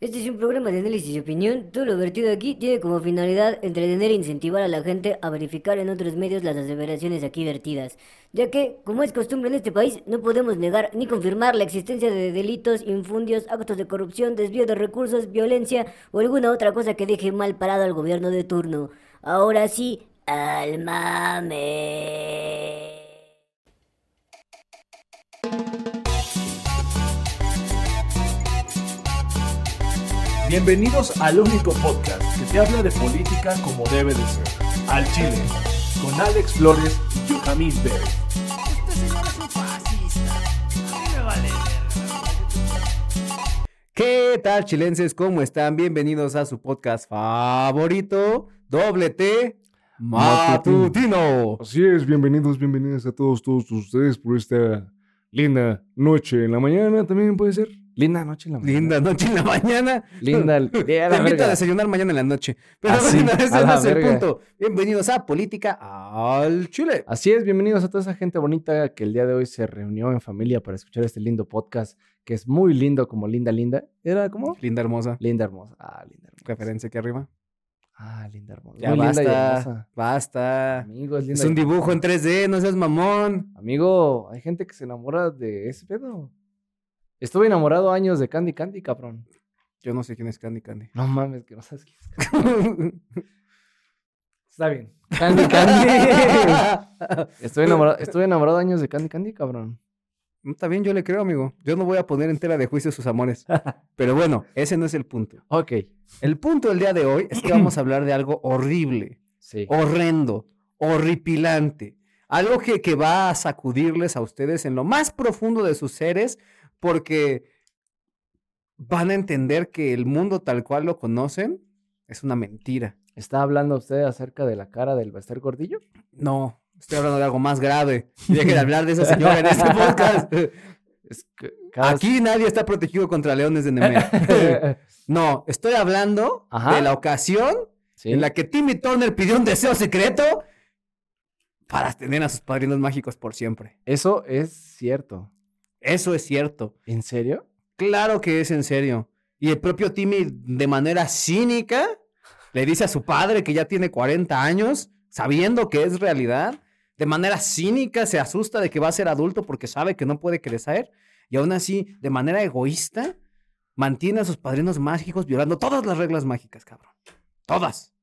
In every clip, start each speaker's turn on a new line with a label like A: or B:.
A: Este es un programa de análisis y opinión. Todo lo vertido aquí tiene como finalidad entretener e incentivar a la gente a verificar en otros medios las aseveraciones aquí vertidas, ya que, como es costumbre en este país, no podemos negar ni confirmar la existencia de delitos, infundios, actos de corrupción, desvío de recursos, violencia o alguna otra cosa que deje mal parado al gobierno de turno. Ahora sí, al mame.
B: Bienvenidos al único podcast que te habla de política como debe de ser. Al Chile, con Alex Flores y Yohamis Bell.
C: Este señor es un fascista. A mí me vale.
D: ¿Qué tal, chilenses? ¿Cómo están? Bienvenidos a su podcast favorito, Doble T Matutino.
E: Así es, bienvenidos, bienvenidos a todos, todos ustedes por esta linda noche en la mañana, también puede ser.
D: Linda noche en la mañana. Linda noche en la mañana.
F: Linda. el-
D: Te invito a desayunar mañana en la noche. Pero
F: Así,
D: bueno, ese no es el punto. Bienvenidos a Política al Chile.
F: Así es, bienvenidos a toda esa gente bonita que el día de hoy se reunió en familia para escuchar este lindo podcast que es muy lindo como Linda Linda. ¿Era como?
D: Linda hermosa.
F: Linda Hermosa. Ah, Linda Hermosa.
D: Referencia aquí arriba.
F: Ah, Linda Hermosa.
D: Ya
F: Muy linda y
D: basta.
F: hermosa.
D: Basta.
F: Amigo, es linda
D: Es un dibujo en
F: hermosa.
D: 3D, no seas mamón.
F: Amigo, hay gente que se enamora de ese pedo. Estuve enamorado años de Candy Candy, cabrón.
D: Yo no sé quién es Candy Candy.
F: No mames, que no sabes quién es Candy. Está bien. Candy Candy. Estuve enamorado, estuve enamorado años de Candy Candy, cabrón.
D: Está bien, yo le creo, amigo. Yo no voy a poner en tela de juicio sus amores. Pero bueno, ese no es el punto.
F: Ok.
D: El punto del día de hoy es que vamos a hablar de algo horrible,
F: Sí.
D: horrendo, horripilante. Algo que, que va a sacudirles a ustedes en lo más profundo de sus seres porque van a entender que el mundo tal cual lo conocen es una mentira.
F: ¿Está hablando usted acerca de la cara del Bester Gordillo?
D: No, estoy hablando de algo más grave. Deje de hablar de esa señora en este podcast.
F: Es que cada-
D: Aquí nadie está protegido contra leones de Nemea. No, estoy hablando
F: Ajá.
D: de la ocasión
F: Sí.
D: en la que Timmy Turner pidió un deseo secreto para tener a sus padrinos mágicos por siempre.
F: Eso es cierto.
D: Eso es cierto.
F: ¿En serio?
D: Claro que es en serio. Y el propio Timmy, de manera cínica, le dice a su padre que ya tiene 40 años, sabiendo que es realidad. De manera cínica se asusta de que va a ser adulto porque sabe que no puede crecer. Y aún así, de manera egoísta, mantiene a sus padrinos mágicos violando todas las reglas mágicas, cabrón. Todas.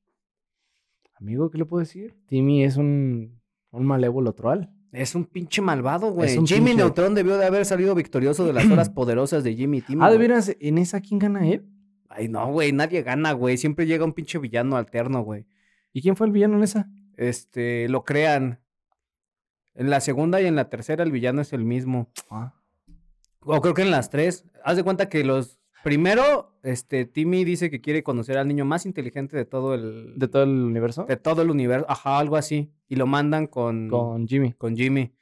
F: Amigo, ¿qué le puedo decir? Timmy es un, un malévolo troll.
D: Es un pinche malvado, güey. Jimmy
F: pinche-
D: Neutron debió de haber salido victorioso de las horas poderosas de Jimmy y Timmy.
F: Ah, de veras, ¿en esa quién gana él?
D: Ay, no, güey, nadie gana, güey. Siempre llega un pinche villano alterno, güey.
F: ¿Y quién fue el villano en esa?
D: Este, lo crean. En la segunda y en la tercera el villano es el mismo.
F: Ah.
D: O creo que en las tres. Haz de cuenta que los... Primero, este, Timmy dice que quiere conocer al niño más inteligente de todo el...
F: ¿De todo el universo?
D: de todo el universo. Ajá, algo así. Y lo mandan con...
F: Con Jimmy.
D: con Jimmy.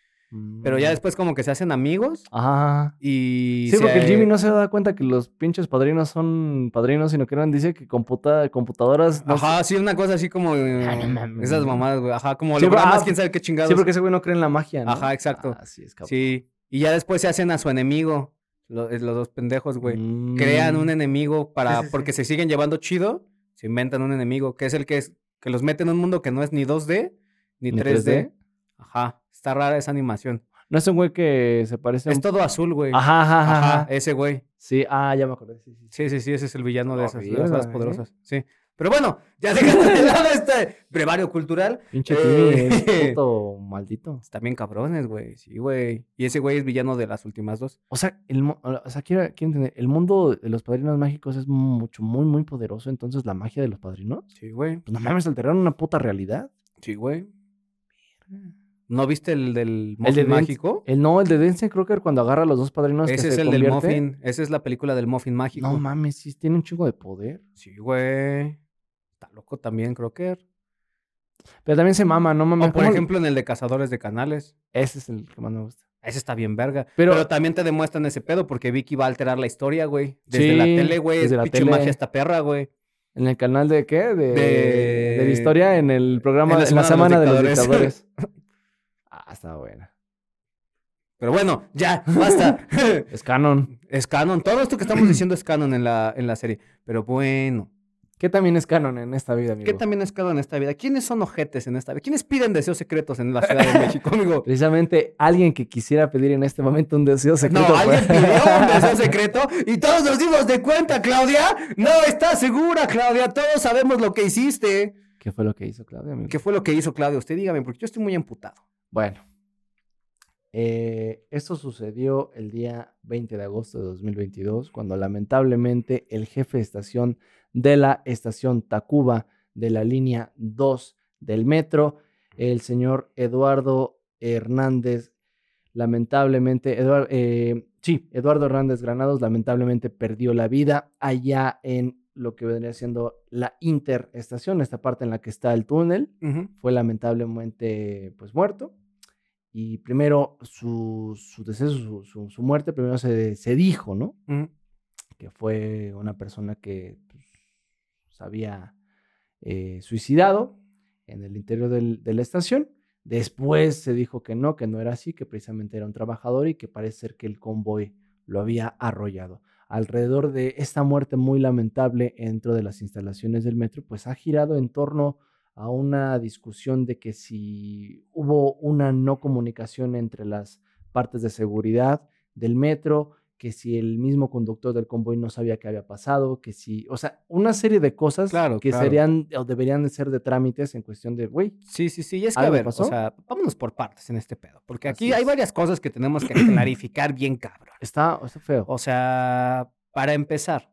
D: Pero ya
F: Mm.
D: después como que se hacen amigos
F: Ajá.
D: y...
F: Sí,
D: se-
F: porque el Jimmy no se da cuenta que los pinches padrinos son padrinos, sino que eran, dice que computa, computadoras. no
D: Ajá, sí, una cosa así como...
F: Ah, no mames.
D: esas mamadas, güey. Ajá, como
F: Sí,
D: hologramas,
F: ah,
D: quién sabe qué chingados.
F: Sí, porque ese güey no cree en la magia, ¿no?
D: Ajá, exacto.
F: Ah, sí, es cabrón.
D: Sí. Y ya después se hacen a su enemigo. Los, los dos pendejos, güey. Crean un
F: Mm.
D: enemigo para...
F: Sí, sí, sí.
D: Porque se siguen llevando chido. Se inventan un enemigo. Que es el que es... Que los mete en un mundo que no es ni 2D. Ni,
F: ¿Ni
D: 3D.
F: 3D?
D: Ajá. Está rara esa animación.
F: No es un güey que se parece a
D: Es
F: un...
D: todo azul, güey.
F: Ajá, ajá, ajá.
D: Ajá, ese güey.
F: Sí, ah, ya me acordé. Sí, sí, sí.
D: Ese es el villano de
F: No,
D: esas de
F: ¿eh?
D: poderosas. Sí. Pero bueno, ya dejando de lado este brevario cultural.
F: Pinche
D: Eh,
F: puto maldito.
D: Están bien cabrones, güey. Sí, güey. Y ese güey es villano de las últimas dos.
F: O sea, el, o sea quiero, quiero entender, el mundo de los padrinos mágicos es mucho, muy, muy poderoso, entonces la magia de los padrinos,
D: Sí, güey.
F: pues no mames, alteraron una puta realidad.
D: Sí, güey. ¿No viste el del
F: El
D: Muffin
F: de Dance-
D: mágico?
F: El no, el de Dense Crocker cuando agarra a los dos padrinos que
D: Ese es
F: se
D: el del. Muffin. Esa es la película del Muffin mágico.
F: No mames, sí, tiene un chingo de poder.
D: Sí, güey. Está loco también, Crocker.
F: Pero también se mama, no mames.
D: O por
F: ¿cómo-
D: ejemplo en el de Cazadores de Canales.
F: Ese es el que más me gusta.
D: Ese está bien verga.
F: Pero-
D: Pero, también te demuestran ese pedo porque Vicky va a alterar la historia, güey. Desde
F: Sí,
D: la tele, güey. Es
F: desde la
D: pinche
F: tele.
D: magia esta perra, güey.
F: ¿En el canal de qué? De,
D: De-
F: de la historia, en el programa,
D: En la
F: la
D: Semana de
F: de
D: los dictadores.
F: ah, está buena.
D: Pero bueno, ya, basta.
F: Es canon.
D: es canon. Todo esto que estamos diciendo es canon en la, en la serie. Pero bueno.
F: ¿Qué también es canon en esta vida, amigo?
D: ¿Qué también es canon en esta vida? ¿Quiénes son ojetes en esta vida? ¿Quiénes piden deseos secretos en la Ciudad de México, amigo?
F: Precisamente alguien que quisiera pedir en este momento un deseo secreto.
D: No, alguien pidió un deseo secreto y todos nos dimos de cuenta, Claudia. No estás segura, Claudia. Todos sabemos lo que hiciste.
F: ¿Qué fue lo que hizo Claudia, amigo?
D: ¿Qué fue lo que hizo Claudia? Usted dígame, porque yo estoy muy emputado.
F: Bueno, eh, esto sucedió el día 20 de agosto de 2022, cuando lamentablemente el jefe de estación de la estación Tacuba de la línea 2 del metro, el señor Eduardo Hernández, lamentablemente, Eduard- eh, sí, Eduardo Hernández Granados, lamentablemente perdió la vida allá en lo que vendría siendo la interestación, esta parte en la que está el túnel fue lamentablemente pues muerto. Y primero su, su deceso, su, muerte, primero se, se dijo, ¿no? Que fue una persona que se había eh, suicidado en el interior del- de la estación. Después se dijo que no, que no era así, que precisamente era un trabajador y que parece ser que el convoy lo había arrollado. Alrededor de esta muerte muy lamentable dentro de las instalaciones del metro, pues ha girado en torno a una discusión de que si hubo una no comunicación entre las partes de seguridad del metro, que si el mismo conductor del convoy no sabía qué había pasado, que si, o sea, una serie de cosas
D: Claro,
F: que
D: claro.
F: serían o deberían de ser de trámites en cuestión de, güey,
D: Sí, sí, sí. Y es que, a
F: ¿Algo
D: ver,
F: pasó?
D: o sea, vámonos por partes en este pedo. Porque aquí hay varias cosas que tenemos que clarificar bien cabrón.
F: está, está feo.
D: O sea, para empezar,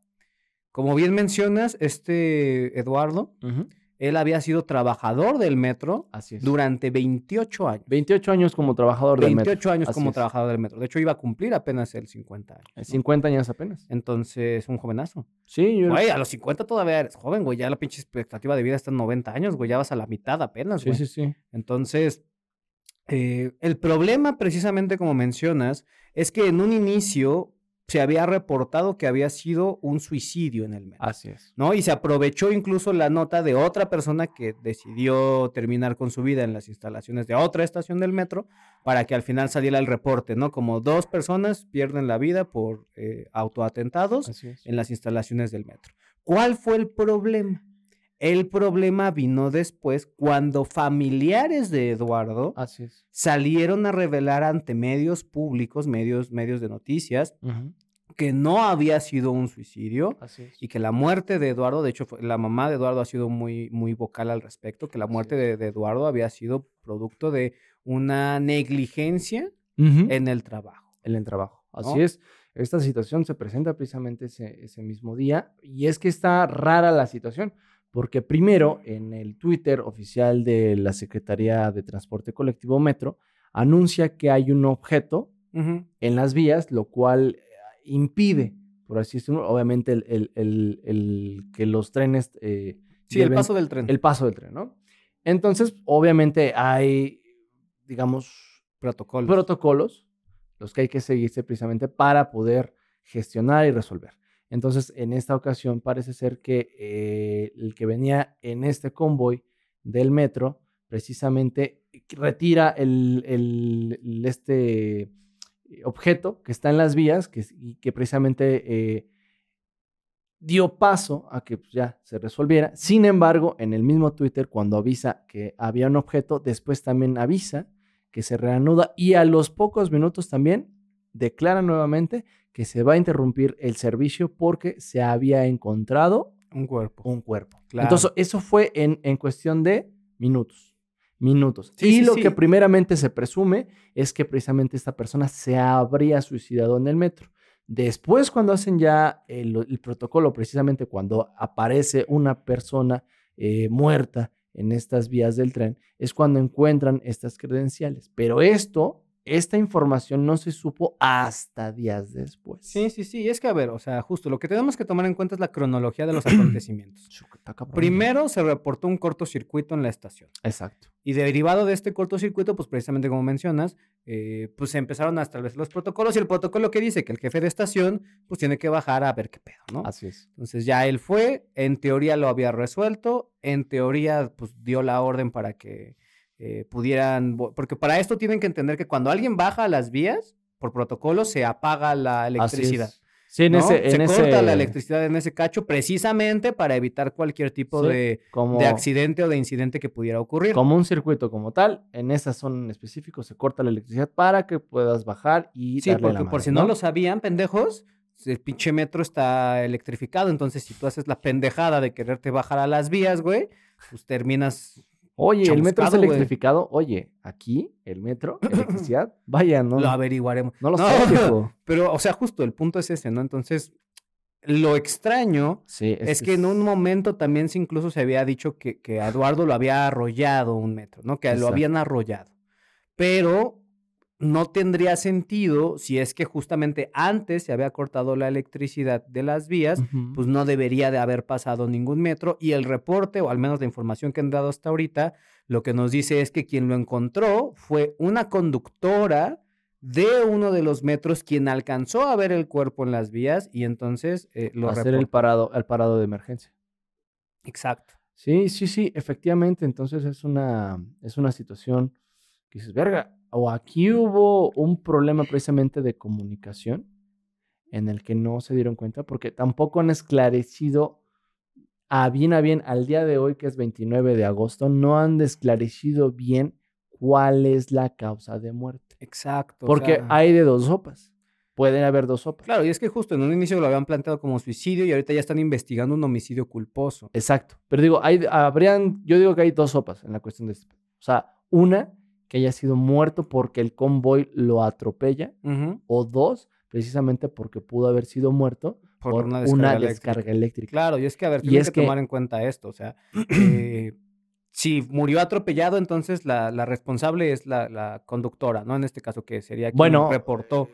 D: como bien mencionas, este Eduardo,
F: Ujú,
D: él había sido trabajador del metro
F: Así es.
D: durante 28 años.
F: 28 años como trabajador del metro.
D: 28 años
F: Así
D: como
F: es.
D: trabajador del metro. De hecho, iba a cumplir apenas el 50 años. ¿no?
F: 50 años apenas.
D: Entonces, un jovenazo.
F: Sí, yo...
D: Güey, a los 50 todavía eres joven, güey. Ya la pinche expectativa de vida está en 90 años, güey. Ya vas a la mitad apenas,
F: sí,
D: güey.
F: sí, sí.
D: Entonces, eh, el problema, precisamente como mencionas, es que en un inicio se había reportado que había sido un suicidio en el metro.
F: Así es.
D: ¿no? Y se aprovechó incluso la nota de otra persona que decidió terminar con su vida en las instalaciones de otra estación del metro para que al final saliera el reporte, ¿no? Como dos personas pierden la vida por eh, autoatentados en las instalaciones del metro. ¿Cuál fue el problema? El problema vino después cuando familiares de Eduardo
F: Así
D: salieron a revelar ante medios públicos, medios, medios de noticias, que no había sido un suicidio, y que la muerte de Eduardo, de hecho, la mamá de Eduardo ha sido muy, muy vocal al respecto, que la muerte de, de Eduardo había sido producto de una negligencia en el trabajo.
F: en el trabajo. Así es. Esta situación se presenta precisamente ese, ese mismo día y es que está rara la situación porque primero en el Twitter oficial de la Secretaría de Transporte Colectivo Metro anuncia que hay un objeto en las vías, lo cual impide, por así decirlo, obviamente el, el- el- el que los trenes... eh,
D: Sí, el paso del tren.
F: el paso del tren, ¿no? Entonces, obviamente hay, digamos,
D: protocolo.
F: protocolos, los que hay que seguirse precisamente para poder gestionar y resolver. Entonces, en esta ocasión parece ser que eh, el que venía en este convoy del metro, precisamente retira el- el- este objeto que está en las vías que, y que precisamente eh, dio paso a que pues, ya se resolviera. Sin embargo, en el mismo Twitter, cuando avisa que había un objeto, después también avisa que se reanuda y a los pocos minutos también declara nuevamente que se va a interrumpir el servicio porque se había encontrado
D: un cuerpo.
F: un cuerpo.
D: Claro.
F: Entonces, eso fue en, en cuestión de minutos. Minutos.
D: Sí,
F: y
D: sí,
F: lo
D: sí.
F: que primeramente se presume es que precisamente esta persona se habría suicidado en el metro. Después, cuando hacen ya el, el protocolo, precisamente cuando aparece una persona eh, muerta en estas vías del tren, es cuando encuentran estas credenciales. Pero esto, esta información no se supo hasta días después.
D: Sí, sí, sí. Es que, a ver, o sea, justo lo que tenemos que tomar en cuenta es la cronología de los acontecimientos. Primero se reportó un cortocircuito en la estación.
F: Exacto.
D: Y derivado de este cortocircuito, pues precisamente como mencionas, eh, pues se empezaron a establecer los protocolos y el protocolo que dice que el jefe de estación pues tiene que bajar a ver qué pedo, ¿no?
F: Así es.
D: Entonces ya él fue, en teoría lo había resuelto, en teoría pues dio la orden para que eh, pudieran, porque para esto tienen que entender que cuando alguien baja a las vías, por protocolo se apaga la electricidad.
F: Sí, en
D: ¿no?
F: ese, en
D: se
F: ese,
D: corta la electricidad en ese cacho precisamente para evitar cualquier tipo
F: Sí,
D: de,
F: como,
D: de accidente o de incidente que pudiera ocurrir.
F: como un circuito como tal. En esa zona en específico se corta la electricidad para que puedas bajar y
D: Sí,
F: darle la
D: porque por
F: madre,
D: si no, lo sabían, pendejos, el pinche metro está electrificado. Entonces, si tú haces la pendejada de quererte bajar a las vías, güey, pues terminas.
F: Oye, el metro
D: güey.
F: electrificado. Oye, aquí, el metro, electricidad. Vaya, no,
D: Lo averiguaremos.
F: no lo
D: No.
F: sé.
D: Pero, o sea, justo el punto es ese, ¿no? Entonces, lo extraño
F: Sí,
D: es, que en un momento también se incluso se había dicho que, que Eduardo lo había arrollado un metro, ¿no? Que lo habían arrollado. Pero no tendría sentido si es que justamente antes se había cortado la electricidad de las vías, pues no debería de haber pasado ningún metro y el reporte, o al menos la información que han dado hasta ahorita, lo que nos dice es que quien lo encontró fue una conductora de uno de los metros quien alcanzó a ver el cuerpo en las vías y entonces eh, lo
F: hacer el parado, el parado de emergencia.
D: Exacto.
F: Sí, sí, sí, efectivamente. Entonces es una, es una situación que dices, verga, o aquí hubo un problema precisamente de comunicación en el que no se dieron cuenta porque tampoco han esclarecido a bien a bien al día de hoy, que es 29 de agosto, no han esclarecido bien cuál es la causa de muerte.
D: Exacto. o
F: Porque
D: sea,
F: hay de dos sopas. Pueden haber dos sopas.
D: Claro, y es que justo en un inicio lo habían planteado como suicidio y ahorita ya están investigando un homicidio culposo.
F: Exacto. Pero digo, hay, habrían, yo digo que hay dos sopas en la cuestión de este. O sea, una, que haya sido muerto porque el convoy lo atropella, o dos, precisamente porque pudo haber sido muerto
D: Por,
F: por,
D: una
F: una
D: descarga
F: descarga,
D: eléctrica. Claro, y es que, a ver,
F: Y es
D: que,
F: que-
D: tomar en cuenta esto. O sea, eh, si murió atropellado, entonces la, la responsable es la, la conductora, ¿no? En este caso, que sería quien
F: Bueno,
D: reportó.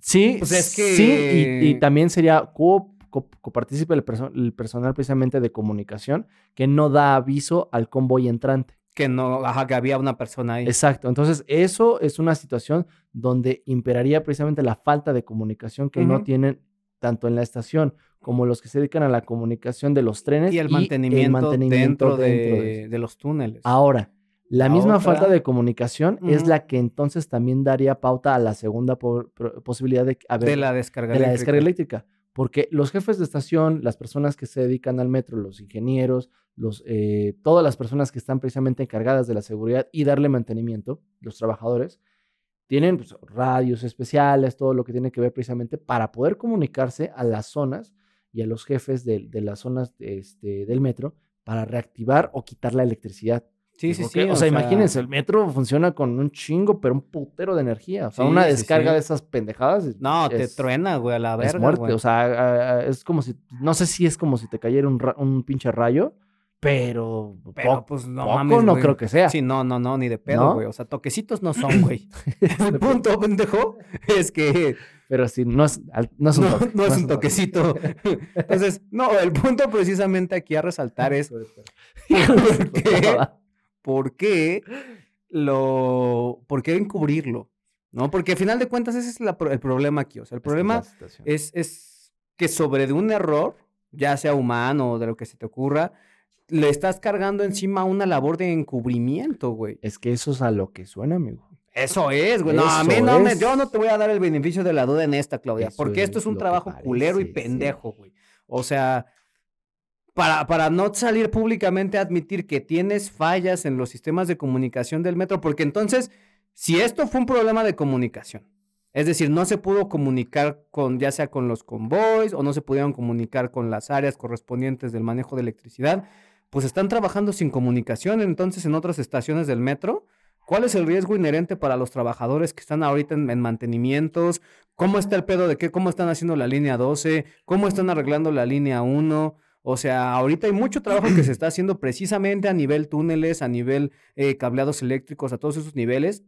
F: Sí,
D: Pues es
F: sí, y, también sería co- co- copartícipe el, perso- el personal precisamente de comunicación que no da aviso al convoy entrante.
D: Que no, ajá, que había una persona ahí.
F: Exacto. Entonces, eso es una situación donde imperaría precisamente la falta de comunicación que no tienen tanto en la estación como los que se dedican a la comunicación de los trenes
D: y el mantenimiento,
F: mantenimiento
D: dentro, de,
F: dentro de eso.
D: de los túneles.
F: Ahora, la
D: La
F: misma
D: otra-
F: falta de comunicación es la que entonces también daría pauta a la segunda po- posibilidad de, a ver,
D: de la descarga
F: de la
D: eléctrica.
F: descarga eléctrica. Porque los jefes de estación, las personas que se dedican al metro, los ingenieros, los, eh, todas las personas que están precisamente encargadas de la seguridad y darle mantenimiento, los trabajadores, tienen pues, radios especiales, todo lo que tiene que ver precisamente para poder comunicarse a las zonas y a los jefes de, de las zonas de este, del metro para reactivar o quitar la electricidad.
D: Sí, sí, sí.
F: O, sea, imagínense, el metro funciona con un chingo, pero un putero de energía. O sea,
D: Sí,
F: una
D: sí,
F: descarga
D: sí.
F: de esas pendejadas. es-
D: No, te
F: es-
D: truena, güey, a la
F: es
D: verga,
F: muerte.
D: güey.
F: O sea, es como si, no sé si es como si te cayera un, un pinche rayo, pero,
D: Pero pues no
F: poco
D: mames,
F: no
D: güey.
F: creo que sea.
D: Sí, no, no, no, ni de pedo,
F: ¿No?
D: güey. O sea, toquecitos no son, güey. El punto, pendejo, es que
F: Pero sí, no es, no es un
D: no,
F: toque.
D: no es un
F: toque.
D: toquecito. Entonces, no, el punto precisamente aquí a resaltar es ¿Por qué? por qué lo, por qué encubrirlo, ¿no? Porque al final de cuentas ese es la el problema aquí. O sea, el problema
F: es
D: es, es que sobre de un error, ya sea humano o de lo que se te ocurra, le estás cargando encima una labor de encubrimiento, güey.
F: Es que eso es a lo que suena, amigo.
D: Eso es, güey. No, a mí no me, yo no te voy a dar el beneficio de la duda en esta, Claudia,
F: Eso
D: porque esto
F: es
D: un trabajo culero y
F: sí.
D: pendejo, güey. O sea, para, para no salir públicamente a admitir que tienes fallas en los sistemas de comunicación del metro, porque entonces, si esto fue un problema de comunicación, es decir, no se pudo comunicar con, ya sea con los convoys o no se pudieron comunicar con las áreas correspondientes del manejo de electricidad, pues están trabajando sin comunicación entonces en otras estaciones del metro. ¿Cuál es el riesgo inherente para los trabajadores que están ahorita en, en mantenimientos? ¿Cómo está el pedo de qué? ¿Cómo están haciendo la línea 12? ¿Cómo están arreglando la línea 1? O sea, ahorita hay mucho trabajo que se está haciendo precisamente a nivel túneles, a nivel eh, cableados eléctricos, a todos esos niveles.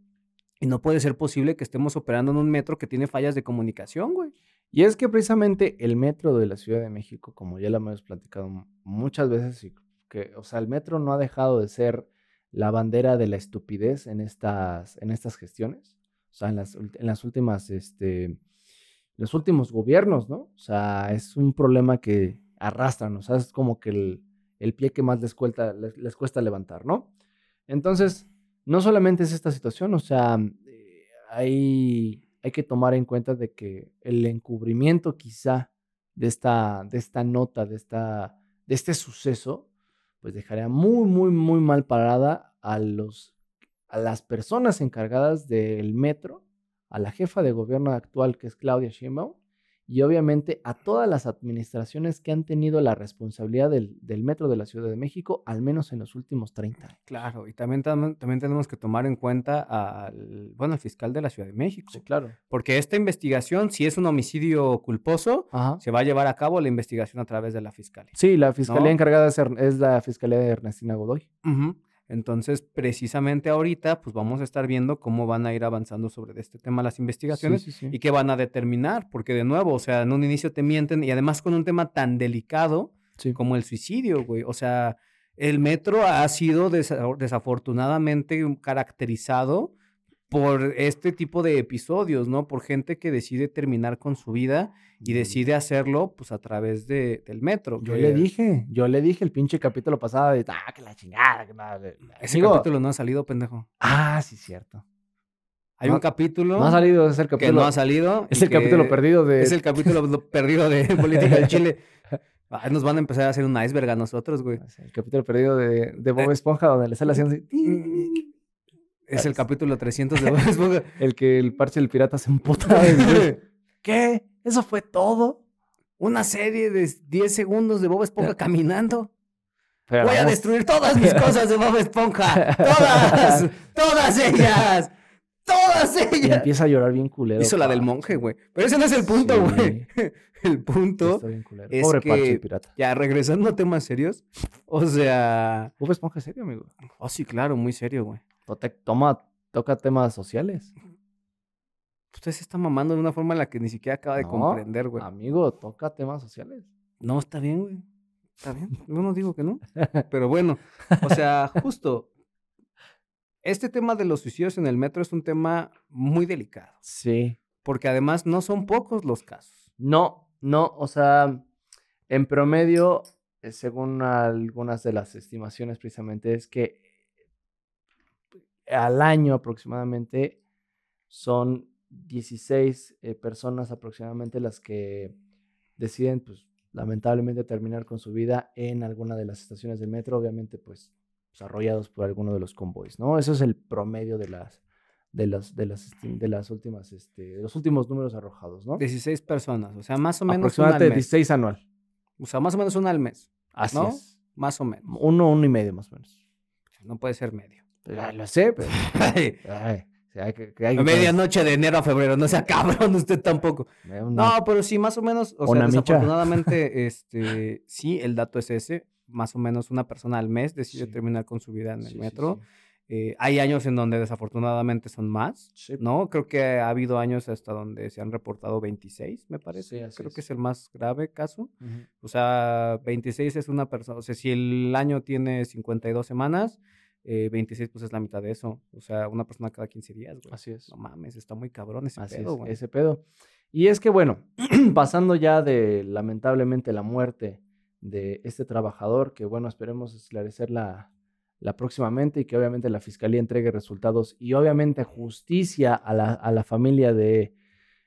D: Y no puede ser posible que estemos operando en un metro que tiene fallas de comunicación, güey.
F: Y es que precisamente el metro de la Ciudad de México, como ya lo hemos platicado muchas veces, y o sea, el metro no ha dejado de ser la bandera de la estupidez en estas, en estas gestiones. O sea, en las, en las últimas, este, los últimos gobiernos, ¿no? O sea, es un problema que arrastran, o sea, es como que el, el pie que más les, cuesta, les, les cuesta levantar, ¿no? Entonces, no solamente es esta situación, o sea, eh, hay hay que tomar en cuenta de que el encubrimiento quizá de esta, de esta nota, de, esta, de este suceso, pues dejaría muy, muy, muy mal parada a, los, a las personas encargadas del metro, a la jefa de gobierno actual que es Claudia Sheinbaum, y obviamente a todas las administraciones que han tenido la responsabilidad del, del metro de la Ciudad de México, al menos en los últimos 30 años.
D: Claro, y también, tam- también tenemos que tomar en cuenta al, bueno, al fiscal de la Ciudad de México.
F: claro.
D: Porque esta investigación, si es un homicidio culposo,
F: Ajá.
D: se va a llevar a cabo la investigación a través de la fiscalía.
F: Sí, la fiscalía
D: ¿No?
F: encargada es, es la fiscalía de Ernestina Godoy.
D: Entonces, precisamente ahorita, pues vamos a estar viendo cómo van a ir avanzando sobre este tema las investigaciones
F: Sí, sí, sí.
D: y qué van a determinar, porque de nuevo, o sea, en un inicio te mienten y además con un tema tan delicado como el suicidio, güey. O sea, el metro ha sido desa- desafortunadamente caracterizado por este tipo de episodios, ¿no? Por gente que decide terminar con su vida y decide hacerlo, pues, a través de, del metro.
F: Yo
D: que
F: le dije, yo le dije el pinche capítulo pasado de, ah, que la chingada, que nada. de-".
D: Ese
F: Amigo,
D: capítulo no ha salido, pendejo.
F: Ah, sí, cierto.
D: Hay
F: No-
D: un capítulo
F: No ha salido, es el
D: que
F: capítulo.
D: no ha salido.
F: es el capítulo
D: que
F: perdido de.
D: Es el capítulo lo- perdido de Política del Chile. Nos van a empezar a hacer un iceberg a nosotros, güey.
F: el capítulo perdido de, de Bob
D: Eh,
F: Esponja, donde le sale haciendo así,
D: Es el capítulo 300 de Bob Esponja.
F: el que el parche del pirata se emputa. y ¿Qué? ¿Eso fue todo?
D: Una serie de 10 segundos de Bob Esponja caminando.
F: Pero
D: Voy a destruir todas mis cosas de Bob Esponja. Todas. Todas ellas. Todas
F: Y
D: ellas.
F: empieza a llorar bien culero.
D: Hizo la del monje, güey. Pero ese no es el punto,
F: Sí.
D: güey. El punto.
F: Bien
D: es
F: Pobre parche
D: que-
F: del pirata.
D: Ya, regresando a temas serios. O sea.
F: Bob Esponja es serio, amigo.
D: Oh, sí, claro, muy serio, güey.
F: Te- Toma, toca temas sociales.
D: Usted se está mamando de una forma en la que ni siquiera acaba de
F: No,
D: comprender, güey.
F: Amigo, toca temas sociales.
D: No, está bien, güey. Está bien. Yo no digo que no. Pero bueno, o sea, justo. Este tema de los suicidios en el metro es un tema muy delicado.
F: Sí.
D: Porque además no son pocos los casos.
F: No, no, o sea, en promedio, eh, según algunas de las estimaciones precisamente, es que al año aproximadamente son 16 eh, personas aproximadamente las que deciden, pues, lamentablemente terminar con su vida en alguna de las estaciones del metro, obviamente, pues, pues, arrollados por alguno de los convoys, ¿no? Eso es el promedio de las de las de las esti- de las últimas este de los últimos números arrojados, ¿no?
D: 16 personas. O sea, más o menos una
F: Aproximadamente
D: al mes.
F: 16 anual.
D: O sea, más o menos una al mes.
F: Así
D: ¿No?
F: es.
D: Más o menos.
F: Uno, uno y medio más o menos.
D: No puede ser medio.
F: Pues, ay, lo sé, pero ay, o sea, que, que hay
D: Medianoche de enero a febrero. No sea cabrón usted tampoco.
F: Una-
D: No, pero sí, más o menos, o
F: Una
D: sea, desafortunadamente, este, sí, el dato es ese, más o menos una persona al mes decide
F: Sí.
D: terminar con su vida en el
F: sí,
D: metro.
F: sí.
D: Eh, hay años en donde desafortunadamente son más,
F: Sí.
D: ¿no? Creo que ha habido años hasta donde se han reportado 26, me parece. Creo
F: es.
D: que es el más grave caso.
F: Ujú.
D: O sea, 26 es una persona, o sea, si el año tiene 52 semanas, eh, 26 pues es la mitad de eso. O sea, una persona cada 15 días, güey.
F: Así es.
D: No mames, está muy cabrón ese
F: Así
D: pedo,
F: es,
D: güey.
F: ese pedo. Y es que, bueno, pasando ya de lamentablemente la muerte de este trabajador, que bueno, esperemos esclarecerla la próximamente y que obviamente la fiscalía entregue resultados y obviamente justicia a la, a la familia de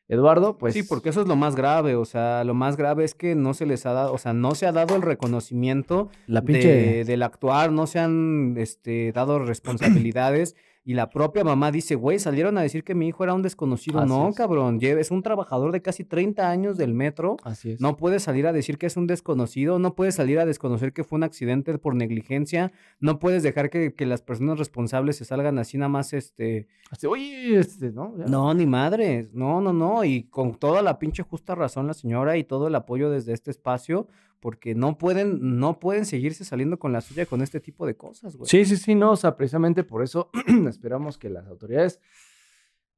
F: Eduardo, pues
D: sí, porque eso es lo más grave, o sea, lo más grave es que no se les ha dado, o sea, no se ha dado el reconocimiento
F: la
D: de- del actuar, no se han este, dado responsabilidades y la propia mamá dice, güey, salieron a decir que mi hijo era un desconocido,
F: Así
D: no,
F: es.
D: cabrón, es un trabajador de casi 30 años del metro,
F: Así es.
D: no puede salir a decir que es un desconocido, no puede salir a desconocer que fue un accidente por negligencia, no puedes dejar que, que las personas responsables se salgan así nada más, este,
F: Así, Oye, este, ¿no? Ya.
D: no, ni madres, no, no, no, y con toda la pinche justa razón la señora y todo el apoyo desde este espacio, porque no pueden, no pueden seguirse saliendo con la suya con este tipo de cosas, güey.
F: Sí, sí, sí, no, o sea, precisamente por eso esperamos que las autoridades,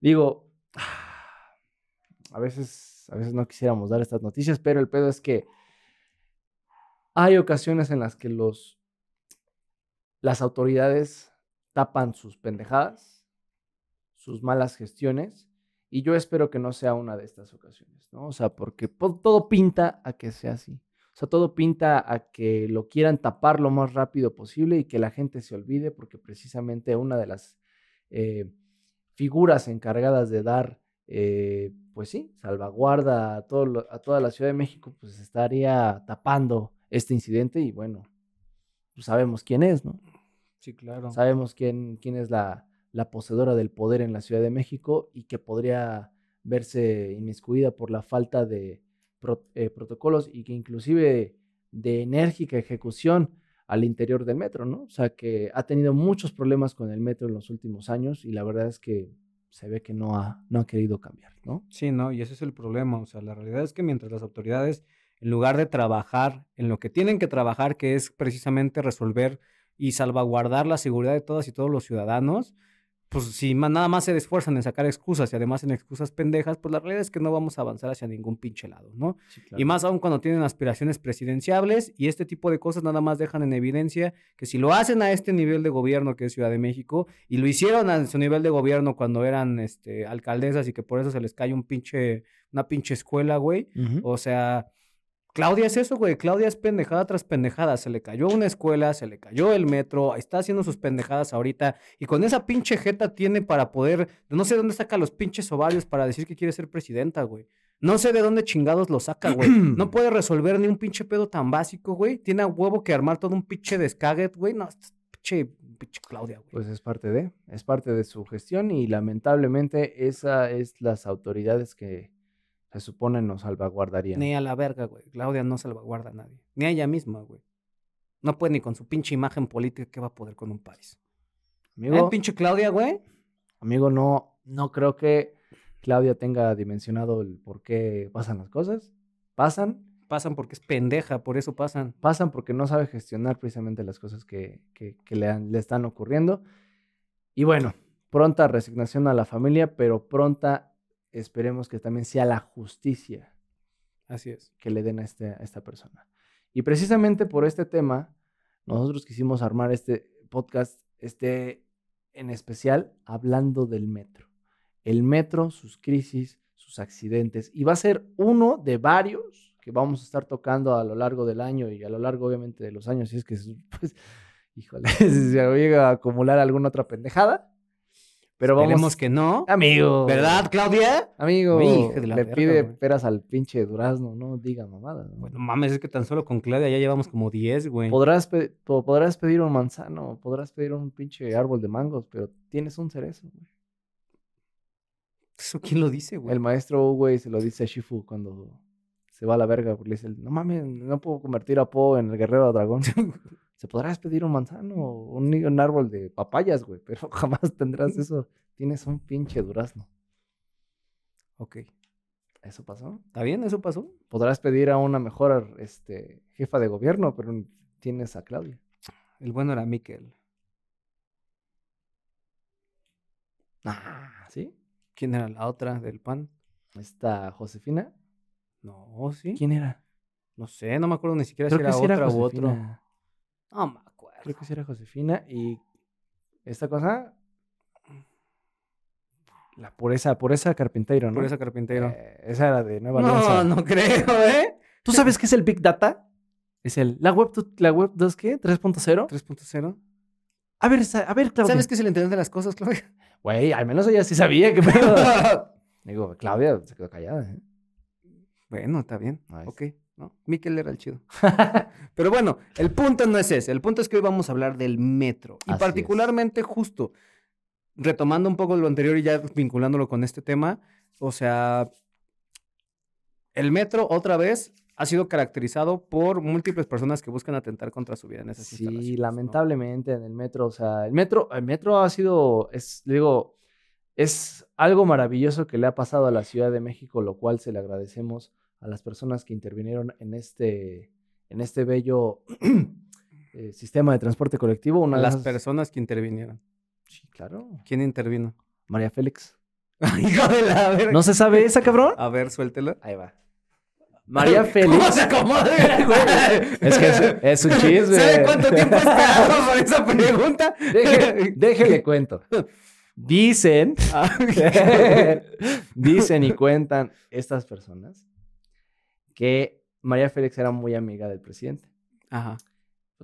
F: digo, a veces, a veces no quisiéramos dar estas noticias, pero el pedo es que hay ocasiones en las que los, las autoridades tapan sus pendejadas, sus malas gestiones, y yo espero que no sea una de estas ocasiones, ¿no? O sea, porque po- todo pinta a que sea así. O sea, todo pinta a que lo quieran tapar lo más rápido posible y que la gente se olvide, porque precisamente una de las eh, figuras encargadas de dar eh, pues sí, salvaguarda a, todo lo- a toda la Ciudad de México, pues estaría tapando este incidente y bueno, pues sabemos quién es, ¿no?
D: Sí, claro.
F: Sabemos quién, quién es la, la poseedora del poder en la Ciudad de México y que podría verse inmiscuida por la falta de eh, protocolos y que inclusive de enérgica ejecución al interior del metro, ¿no? O sea, que ha tenido muchos problemas con el metro en los últimos años y la verdad es que se ve que no ha, no ha querido cambiar, ¿no?
D: Sí, no, y ese es el problema. O sea, la realidad es que mientras las autoridades, en lugar de trabajar en lo que tienen que trabajar, que es precisamente resolver y salvaguardar la seguridad de todas y todos los ciudadanos, pues si nada más se esfuerzan en sacar excusas y además en excusas pendejas, pues la realidad es que no vamos a avanzar hacia ningún pinche lado, ¿no? Y más aún cuando tienen aspiraciones presidenciables y este tipo de cosas nada más dejan en evidencia que si lo hacen a este nivel de gobierno que es Ciudad de México y lo hicieron a su nivel de gobierno cuando eran este, alcaldesas y que por eso se les cae un pinche, una pinche escuela, güey. O sea, Claudia es eso, güey. Claudia es pendejada tras pendejada. Se le cayó una escuela, se le cayó el metro, está haciendo sus pendejadas ahorita. Y con esa pinche jeta tiene para poder. No sé dónde saca los pinches ovarios para decir que quiere ser presidenta, güey. No sé de dónde chingados lo saca, güey. No puede resolver ni un pinche pedo tan básico, güey. Tiene a huevo que armar todo un pinche descaguet, güey. No, pinche, pinche Claudia, güey.
F: Pues es parte de, es parte de su gestión y lamentablemente esa es las autoridades que se supone nos salvaguardarían.
D: Ni a la verga, güey. Claudia no salvaguarda a nadie. Ni a ella misma, güey. No puede ni con su pinche imagen política que va a poder con un país. ¿Eh,
F: Amigo,
D: pinche Claudia, güey?
F: amigo, no, no creo que Claudia tenga dimensionado el por qué pasan las cosas. Pasan,
D: Pasan porque es pendeja, por eso pasan.
F: pasan porque no sabe gestionar precisamente las cosas que, que- que le, han- le están ocurriendo. Y bueno, pronta resignación a la familia, pero pronta esperemos que también sea la justicia
D: Así es.
F: que le den a, este- a esta persona. Y precisamente por este tema, nosotros quisimos armar este podcast, este en especial, hablando del metro. El metro, sus crisis, sus accidentes. Y va a ser uno de varios que vamos a estar tocando a lo largo del año y a lo largo, obviamente, de los años. Si es que, pues, híjole, si se llega a acumular alguna otra pendejada. Pero vamos.
D: Esperemos que no.
F: Amigo.
D: ¿Verdad, Claudia?
F: Amigo,
D: Hija de la
F: le
D: verga,
F: pide
D: güey.
F: peras al pinche durazno, no diga mamada. ¿no?
D: Bueno, mames, es que tan solo con Claudia ya llevamos como 10, güey.
F: podrás, pe- po- podrás pedir un manzano, podrás pedir un pinche árbol de mangos, pero tienes un cerezo, güey.
D: ¿Eso quién lo dice, güey?
F: El maestro, güey, se lo dice a Shifu cuando se va a la verga, porque le dice, no mames, no puedo convertir a Po en el guerrero dragón. Se podrás pedir un manzano, un, ni- un árbol de papayas, güey, pero jamás tendrás eso. Tienes un pinche durazno.
D: Ok.
F: ¿Eso pasó?
D: ¿Está bien? ¿Eso pasó?
F: Podrás pedir a una mejor este, jefa de gobierno, pero tienes a Claudia.
D: El bueno era Miquel.
F: Ah, ¿sí?
D: ¿Quién era la otra del pan?
F: Esta Josefina.
D: No, sí.
F: ¿Quién era?
D: No sé, no me acuerdo ni siquiera
F: Creo
D: si
F: que
D: era
F: era
D: otra u otro. No me acuerdo.
F: Creo que sí era Josefina. Y esta cosa. La pureza, pureza carpintero, ¿no?
D: Por esa carpintero.
F: Eh, esa era de Nueva
D: no,
F: Alianza.
D: no creo, ¿eh?
F: ¿Tú sabes qué es el Big Data? Es el. ¿La web, la web 2 qué? ¿3.0?
D: 3.0.
F: A ver, a ver, Claudia.
D: ¿Sabes qué es el internet de las cosas, Claudia?
F: Güey, al menos ella sí sabía que. Digo, Claudia se quedó callada, ¿eh?
D: bueno, está bien.
F: Nice.
D: Ok, ¿no? Miquel era el chido. Pero bueno, el punto no es ese. El punto es que hoy vamos a hablar del metro. Y
F: Así es.
D: particularmente justo, retomando un poco lo anterior y ya vinculándolo con este tema, o sea, el metro otra vez ha sido caracterizado por múltiples personas que buscan atentar contra su vida en esas instalaciones.
F: Sí,
D: ¿no?
F: lamentablemente en el metro, o sea, el metro, el metro ha sido, es, digo, es algo maravilloso que le ha pasado a la Ciudad de México, lo cual se le agradecemos a las personas que intervinieron en este, en este bello eh, sistema de transporte colectivo. Una de
D: Las
F: esas-
D: personas que intervinieron.
F: Sí, claro.
D: ¿Quién intervino?
F: María Félix.
D: Hijo de la verga.
F: ¿No se sabe esa, cabrón?
D: A ver, suéltelo.
F: Ahí va. María Félix.
D: ¿Cómo se acomoda, güey?
F: Es que es, es un chisme.
D: ¿Sabe cuánto tiempo he esperado por esa pregunta?
F: Deje- déjele cuento. Dicen,
D: Ah,
F: dicen y cuentan estas personas que María Félix era muy amiga del presidente.
D: Ajá.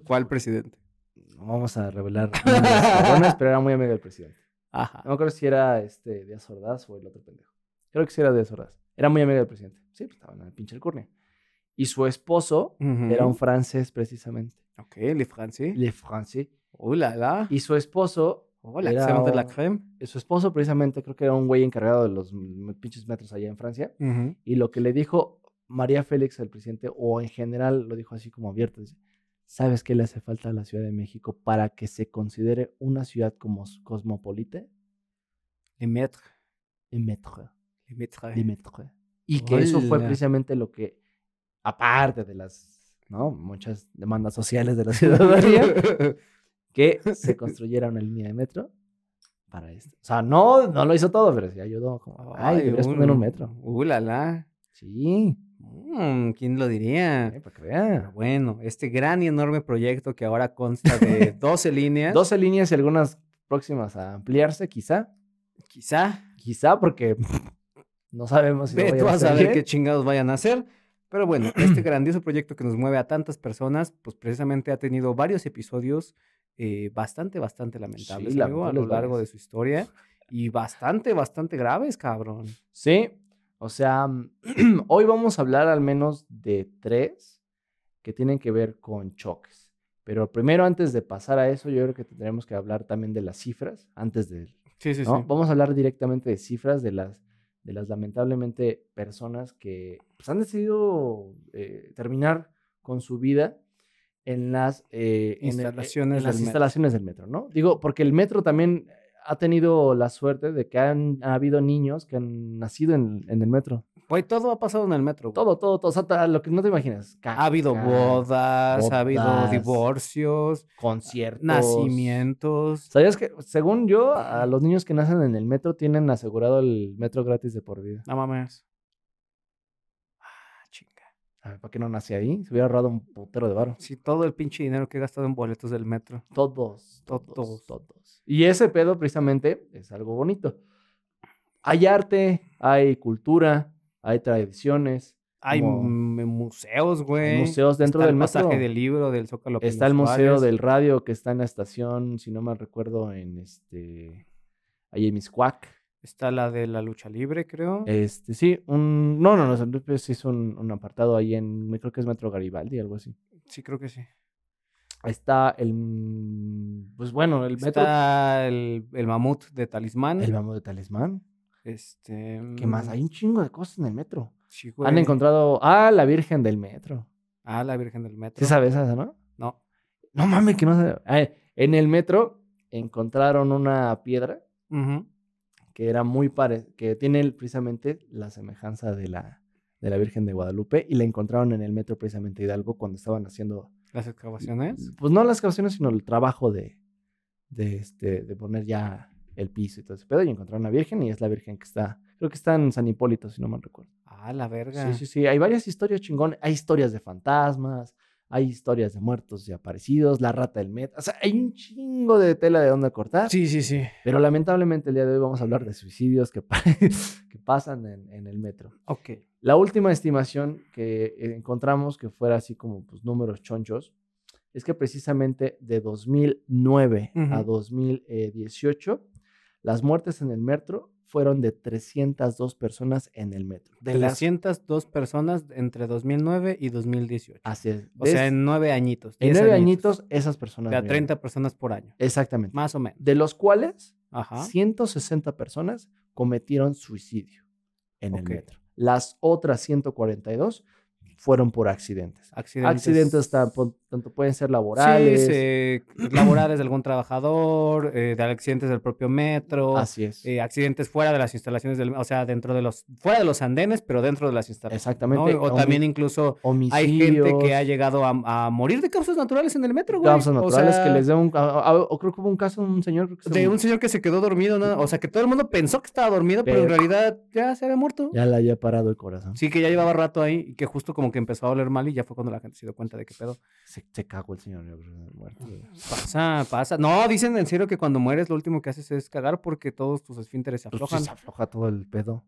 D: ¿Cuál presidente?
F: No vamos a revelar nombres pero era muy amiga del presidente.
D: Ajá.
F: No me acuerdo si era este Díaz Ordaz o el otro pendejo. Creo que sí era de horas. Era muy amiga del presidente. Sí, pues estaba en el pinche alcurnia. Y su esposo era un francés, precisamente.
D: Ok, le français.
F: Le francés.
D: Oh la la.
F: Y su esposo.
D: Oh, la
F: era
D: crème de la
F: un-
D: crème.
F: Su esposo, precisamente, creo que era un güey encargado de los pinches metros allá en Francia. Y lo que le dijo María Félix al presidente, o en general lo dijo así como abierto, dice, ¿sabes qué le hace falta a la Ciudad de México para que se considere una ciudad como cosmopolita?
D: Le maître.
F: Le métro.
D: Le maître.
F: Le métro. Y que eso fue precisamente lo que, aparte de las ¿no? muchas demandas sociales de la ciudadanía, que se construyera una línea de metro para esto. O sea, no, no lo hizo todo, pero sí ayudó. Como, ay, deberías poner un metro.
D: Uh, la la.
F: Sí,
D: Mm, ¿Quién lo diría?
F: eh, para que vea.
D: Pero bueno, este gran y enorme proyecto que ahora consta de 12 líneas.
F: 12 líneas y algunas próximas a ampliarse, quizá.
D: Quizá.
F: Quizá porque no sabemos si
D: Ve tú a
F: bien.
D: qué chingados vayan a hacer. Pero bueno, este grandioso proyecto que nos mueve a tantas personas, pues precisamente ha tenido varios episodios eh, bastante, bastante lamentables,
F: Sí,
D: amigo, a lo
F: lamentables
D: largo de su historia. Y bastante, bastante graves, cabrón.
F: Sí, o sea, hoy vamos a hablar al menos de tres que tienen que ver con choques. Pero primero, antes de pasar a eso, yo creo que tendremos que hablar también de las cifras, antes de,
D: Sí, sí,
F: ¿no? Vamos a hablar directamente de cifras de las, de las lamentablemente personas que pues, han decidido eh, terminar con su vida en las eh, en el-
D: Instalaciones
F: en las
D: del metro.
F: instalaciones del metro, ¿no? Digo, porque el metro también ha tenido la suerte de que han ha habido niños que han nacido en, en el metro.
D: Güey, todo ha pasado en el metro. güey.
F: Todo, todo, todo. O sea, lo que no te imaginas.
D: Ha habido
F: Caca,
D: bodas, ha habido
F: bodas,
D: divorcios,
F: conciertos.
D: nacimientos.
F: ¿Sabías que, según yo, a los niños que nacen en el metro tienen asegurado el metro gratis de por vida?
D: No mames. Ah, chinga.
F: ¿Sabe ¿Para qué no nací ahí? Se hubiera ahorrado un putero de varo.
D: Sí, todo el pinche dinero que he gastado en boletos del metro.
F: Todos, todos,
D: Todos.
F: todos. Y ese pedo precisamente es algo bonito. Hay arte, hay cultura, hay tradiciones.
D: Hay m- museos, güey.
F: museos dentro
D: Está
F: del
D: el
F: metro.
D: pasaje del libro del Zócalo.
F: Está el Museo
D: Suárez.
F: del Radio que está en la estación, si no me recuerdo, en este... Ahí en Miscuac.
D: Está la de la lucha libre, creo.
F: Este, sí, un... No, no, no, San Luis es un, un apartado ahí en... Creo que es Metro Garibaldi, algo así.
D: Sí, creo que sí.
F: Está el... mm, Pues bueno, el metro...
D: Está el, el mamut de Talismán.
F: El Vamos de Talismán.
D: Este.
F: ¿Qué más?
D: mm,
F: Hay un chingo de cosas en el metro.
D: sí,
F: Han
D: güey.
F: encontrado... Ah, la Virgen del Metro.
D: Ah, la Virgen del Metro.
F: ¿Sí sabes esa, no?
D: No.
F: No mames, que no sé. Ah, en el metro encontraron una piedra
D: Ujú.
F: Que era muy pare... que tiene precisamente la semejanza de la, de la Virgen de Guadalupe y la encontraron en el metro precisamente Hidalgo cuando estaban haciendo,
D: Las excavaciones.
F: pues no las excavaciones, sino el trabajo de, de, este, de poner ya el piso y todo ese pedo y encontraron una Virgen y es la Virgen que está, creo que está en San Hipólito, si no me recuerdo.
D: Ah, la verga.
F: Sí, sí, sí, hay varias historias chingones, hay historias de fantasmas, hay historias de muertos y aparecidos, la rata del metro, o sea, hay un chingo de tela de dónde cortar.
D: Sí, sí, sí.
F: Pero lamentablemente el día de hoy vamos a hablar de suicidios que, que pasan en, en el metro.
D: Ok.
F: La última estimación que encontramos que fuera así como pues, números chonchos es que precisamente de 2009 a
D: Ujú.
F: 2018 las muertes en el metro fueron de 302 personas en el metro. De las
D: 302 personas entre 2009 y 2018.
F: Así es.
D: o sea, en nueve añitos.
F: en
D: 10
F: nueve añitos esas
D: O
F: personas.
D: sea,
F: murieron.
D: 30 personas por año.
F: Exactamente.
D: Más o menos.
F: De los cuales
D: Ajá.
F: 160 personas cometieron suicidio en el metro. Las otras 142 fueron por accidentes.
D: Accidentes.
F: Accidentes tanto, tanto pueden ser laborales.
D: Sí, eh, laborales de algún trabajador, eh, de accidentes del propio metro,
F: Así es.
D: eh, accidentes fuera de las instalaciones del, o sea, dentro de los, fuera de los andenes, pero dentro de las instalaciones.
F: Exactamente.
D: ¿no? O también incluso hay gente que ha llegado a, a morir de causas naturales en el metro, güey.
F: causas
D: O
F: naturales
D: sea,
F: que les dé un... a- a- O creo que hubo un caso de un señor... que
D: De un señor que se quedó dormido, ¿no? O sea, que todo el mundo pensó que estaba dormido, pero, en realidad ya se había muerto.
F: Ya le haya parado el corazón.
D: Sí, que ya llevaba rato ahí y que justo como que empezó a oler mal y ya fue cuando la gente se dio cuenta de qué pedo.
F: Se, se cagó el señor. yo creo, muerto.
D: Pasa, pasa. No, dicen en serio que cuando mueres lo último que haces es cagar porque todos tus esfínteres se
F: Pues sí,
D: aflojan.
F: se afloja todo el pedo.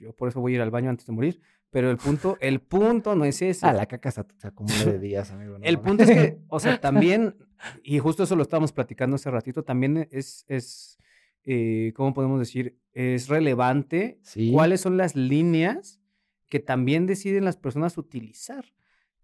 D: Yo por eso voy a ir al baño antes de morir. Pero el punto, el punto no es ese.
F: Ah, la caca se, se acumula de días, amigo. no
D: El punto es que, o sea, también, y justo eso lo estábamos platicando hace ratito, también es, es eh, ¿cómo podemos decir? Es relevante
F: Sí.
D: cuáles son las líneas que también deciden las personas utilizar.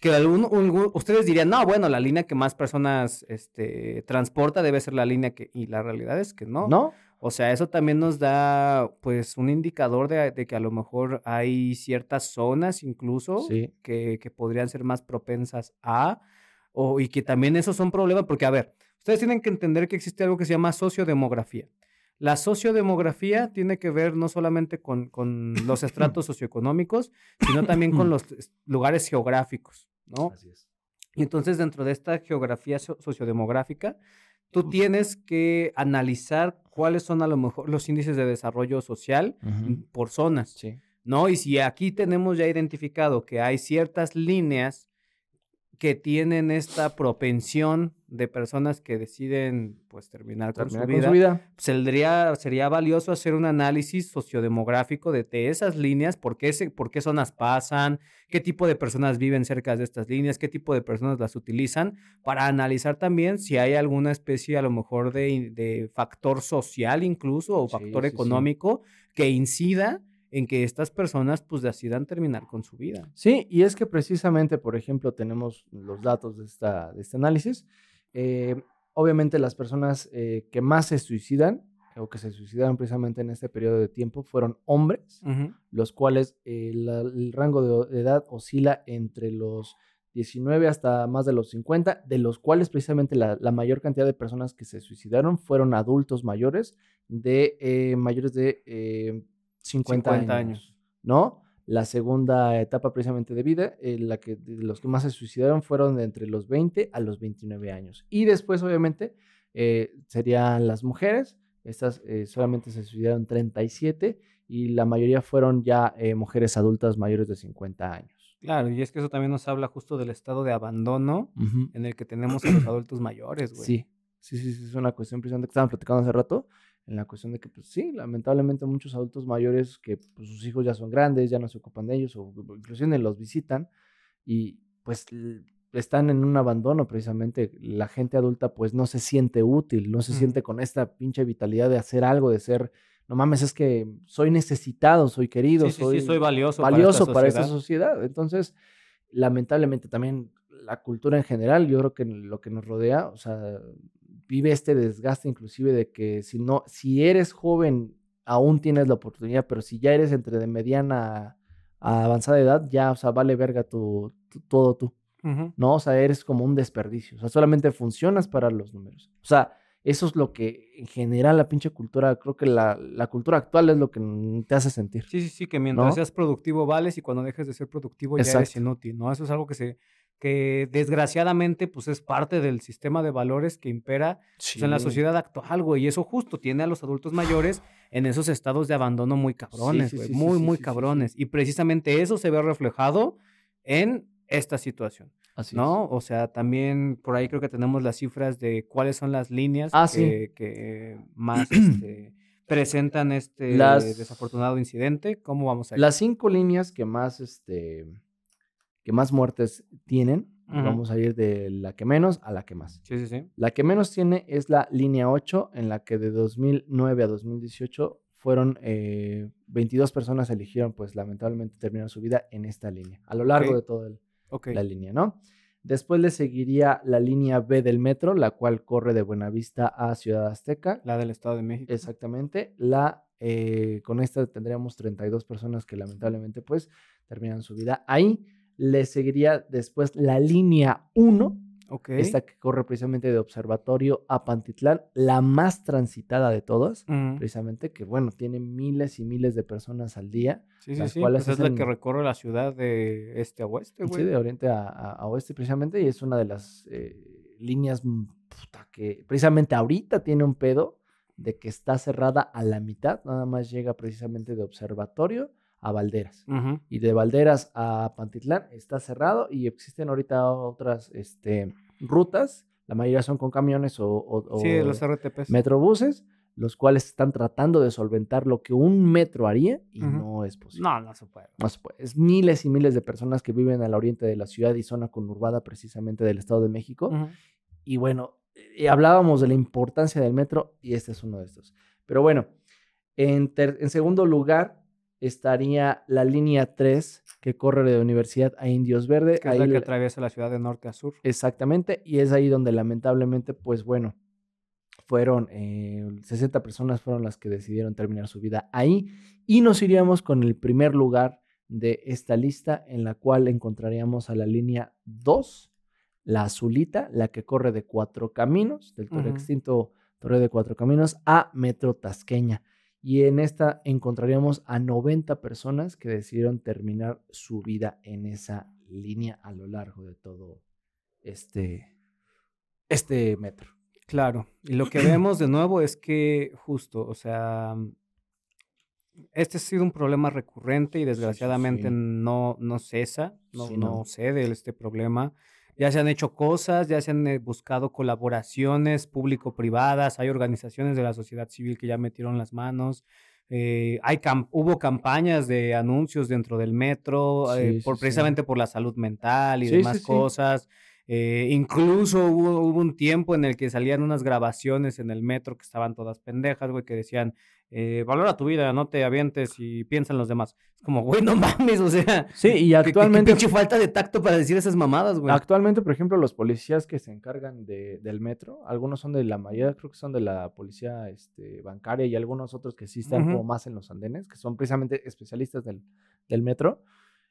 D: Que algún- ustedes dirían, no, bueno, la línea que más personas este, transporta debe ser la línea que... Y la realidad es que no.
F: ¿No?
D: O sea, eso también nos da pues un indicador de, de que a lo mejor hay ciertas zonas incluso
F: Sí.
D: que, que podrían ser más propensas a, o, y que también esos son problemas, porque a ver, ustedes tienen que entender que existe algo que se llama sociodemografía. La sociodemografía tiene que ver no solamente con, con los estratos socioeconómicos, sino también con los es- lugares geográficos, ¿no?
F: Así es.
D: Y entonces dentro de esta geografía so- sociodemográfica, tú tienes que analizar cuáles son a lo mejor los índices de desarrollo social por zonas,
F: Sí.
D: ¿no? Y si aquí tenemos ya identificado que hay ciertas líneas que tienen esta propensión de personas que deciden pues terminar, con, su
F: con
D: vida,
F: su vida.
D: Sería, sería valioso hacer un análisis sociodemográfico de, de esas líneas, por qué, se- por qué zonas pasan, qué tipo de personas viven cerca de estas líneas, qué tipo de personas las utilizan, para analizar también si hay alguna especie a lo mejor de, de factor social incluso o factor
F: sí, sí.
D: económico que incida en que estas personas pues decidan terminar con su vida.
F: Sí, y es que precisamente, por ejemplo, tenemos los datos de, esta, de este análisis. Eh, obviamente las personas eh, que más se suicidan o que se suicidaron precisamente en este periodo de tiempo fueron hombres, los cuales eh, la- el rango de, de edad oscila entre los 19 hasta más de los 50, de los cuales precisamente la, la mayor cantidad de personas que se suicidaron fueron adultos mayores de eh, mayores de eh, 50,
D: 50
F: años,
D: años.
F: ¿no? La segunda etapa precisamente de vida, eh, la que los que más se suicidaron fueron de entre los 20 a los 29 años. Y después, obviamente, eh, serían las mujeres. Estas eh, solamente se suicidaron 37 y la mayoría fueron ya eh, mujeres adultas mayores de 50 años.
D: Claro, y es que eso también nos habla justo del estado de abandono en el que tenemos a los adultos mayores, güey.
F: Sí, sí, sí, sí, es una cuestión precisamente que estaban platicando hace rato, en la cuestión de que, pues sí, lamentablemente muchos adultos mayores que pues, sus hijos ya son grandes, ya no se ocupan de ellos, o inclusive los visitan, y pues están en un abandono precisamente. La gente adulta pues no se siente útil, no se
D: Ujú.
F: siente con esta pinche vitalidad de hacer algo, de ser, no mames, es que soy necesitado, soy querido,
D: Sí, sí,
F: soy,
D: sí, soy valioso,
F: valioso
D: para esta sociedad.
F: sociedad. Entonces, lamentablemente también la cultura en general, yo creo que lo que nos rodea, o sea, vive este desgaste inclusive de que si no, si eres joven, aún tienes la oportunidad, pero si ya eres entre de mediana a avanzada edad, ya, o sea, vale verga tu, tu- todo tú. ¿no? O sea, eres como un desperdicio, o sea, solamente funcionas para los números. O sea, eso es lo que en general la pinche cultura, creo que la, la cultura actual es lo que te hace sentir.
D: Sí, sí, sí, que mientras
F: ¿No?
D: seas productivo vales y cuando dejes de ser productivo ya eres inútil, ¿no? Eso es algo que se que desgraciadamente pues es parte del sistema de valores que impera pues, en la sociedad actual, güey, y eso justo tiene a los adultos mayores en esos estados de abandono muy cabrones,
F: sí,
D: güey,
F: sí,
D: muy muy cabrones, y precisamente eso se ve reflejado en esta situación,
F: Así es.
D: ¿no? O sea, también por ahí creo que tenemos las cifras de cuáles son las líneas
F: Ah,
D: que, que más este, presentan este
F: Las-
D: desafortunado incidente. ¿Cómo vamos a ir?
F: Las cinco líneas que más, este, que más muertes tienen, vamos a ir de la que menos a la que más.
D: Sí, sí, sí.
F: La que menos tiene es la línea 8, en la que de 2009 a 2018 fueron eh, 22 personas eligieron, pues lamentablemente terminar su vida en esta línea, a lo largo de toda el- la línea, ¿no? Después le seguiría la línea B del metro, la cual corre de Buenavista a Ciudad Azteca.
D: La del Estado de México.
F: Exactamente. La, eh, con esta tendríamos 32 personas que lamentablemente pues terminan su vida ahí. Le seguiría después la línea 1,
D: Ok.
F: esta que corre precisamente de Observatorio a Pantitlán, la más transitada de todas,
D: Ujú.
F: precisamente que bueno, tiene miles y miles de personas al día.
D: Sí, sí,
F: las
D: sí.
F: cuales
D: pues es la que recorre la ciudad de este a oeste,
F: Sí,
D: güey.
F: de oriente a, a- a oeste precisamente, y es una de las eh, líneas mm, puta, que precisamente ahorita tiene un pedo de que está cerrada a la mitad, nada más llega precisamente de Observatorio a Valderas. Y de Valderas a Pantitlán está cerrado y existen ahorita otras este, rutas, la mayoría son con camiones o, o-
D: Sí,
F: o
D: los RTPs.
F: metrobuses, los cuales están tratando de solventar lo que un metro haría y no es posible.
D: No, no se puede.
F: No se puede. Es miles y miles de personas que viven al oriente de la ciudad y zona conurbada precisamente del Estado de México. Y bueno, hablábamos de la importancia del metro y este es uno de estos. Pero bueno, en, en segundo lugar estaría la línea 3 que corre de Universidad a Indios Verde.
D: Que es
F: Ahí
D: la que atraviesa la ciudad de norte a sur.
F: Exactamente, y es ahí donde lamentablemente, pues bueno, fueron eh, 60 personas fueron las que decidieron terminar su vida ahí y nos iríamos con el primer lugar de esta lista en la cual encontraríamos a la línea 2, la azulita, la que corre de Cuatro Caminos, del
D: Ujú.
F: extinto Torre de Cuatro Caminos a Metro Tasqueña. Y en esta encontraríamos a 90 personas que decidieron terminar su vida en esa línea a lo largo de todo este, este metro.
D: Claro, y lo que vemos de nuevo es que justo, o sea, este ha sido un problema recurrente y desgraciadamente
F: sí.
D: no, no cesa, no,
F: Sí,
D: no
F: no.
D: cede este problema. Ya se han hecho cosas, ya se han eh, buscado colaboraciones público-privadas, hay organizaciones de la sociedad civil que ya metieron las manos. eh, hay cam- hubo campañas de anuncios dentro del metro, eh, por,
F: sí, sí.
D: precisamente por la salud mental y demás cosas. Eh, incluso hubo, hubo un tiempo en el que salían unas grabaciones en el metro que estaban todas pendejas, güey, que decían, eh, valora tu vida, no te avientes y piensa en los demás. Es como, güey, no mames, o sea,
F: Sí, y
D: qué-
F: actualmente,
D: qué pinche falta de tacto para decir esas mamadas, güey.
F: actualmente, por ejemplo, los policías que se encargan de, del metro, algunos son de la mayoría, creo que son de la policía este, bancaria y algunos otros que sí están como más en los andenes, que son precisamente especialistas del, del metro.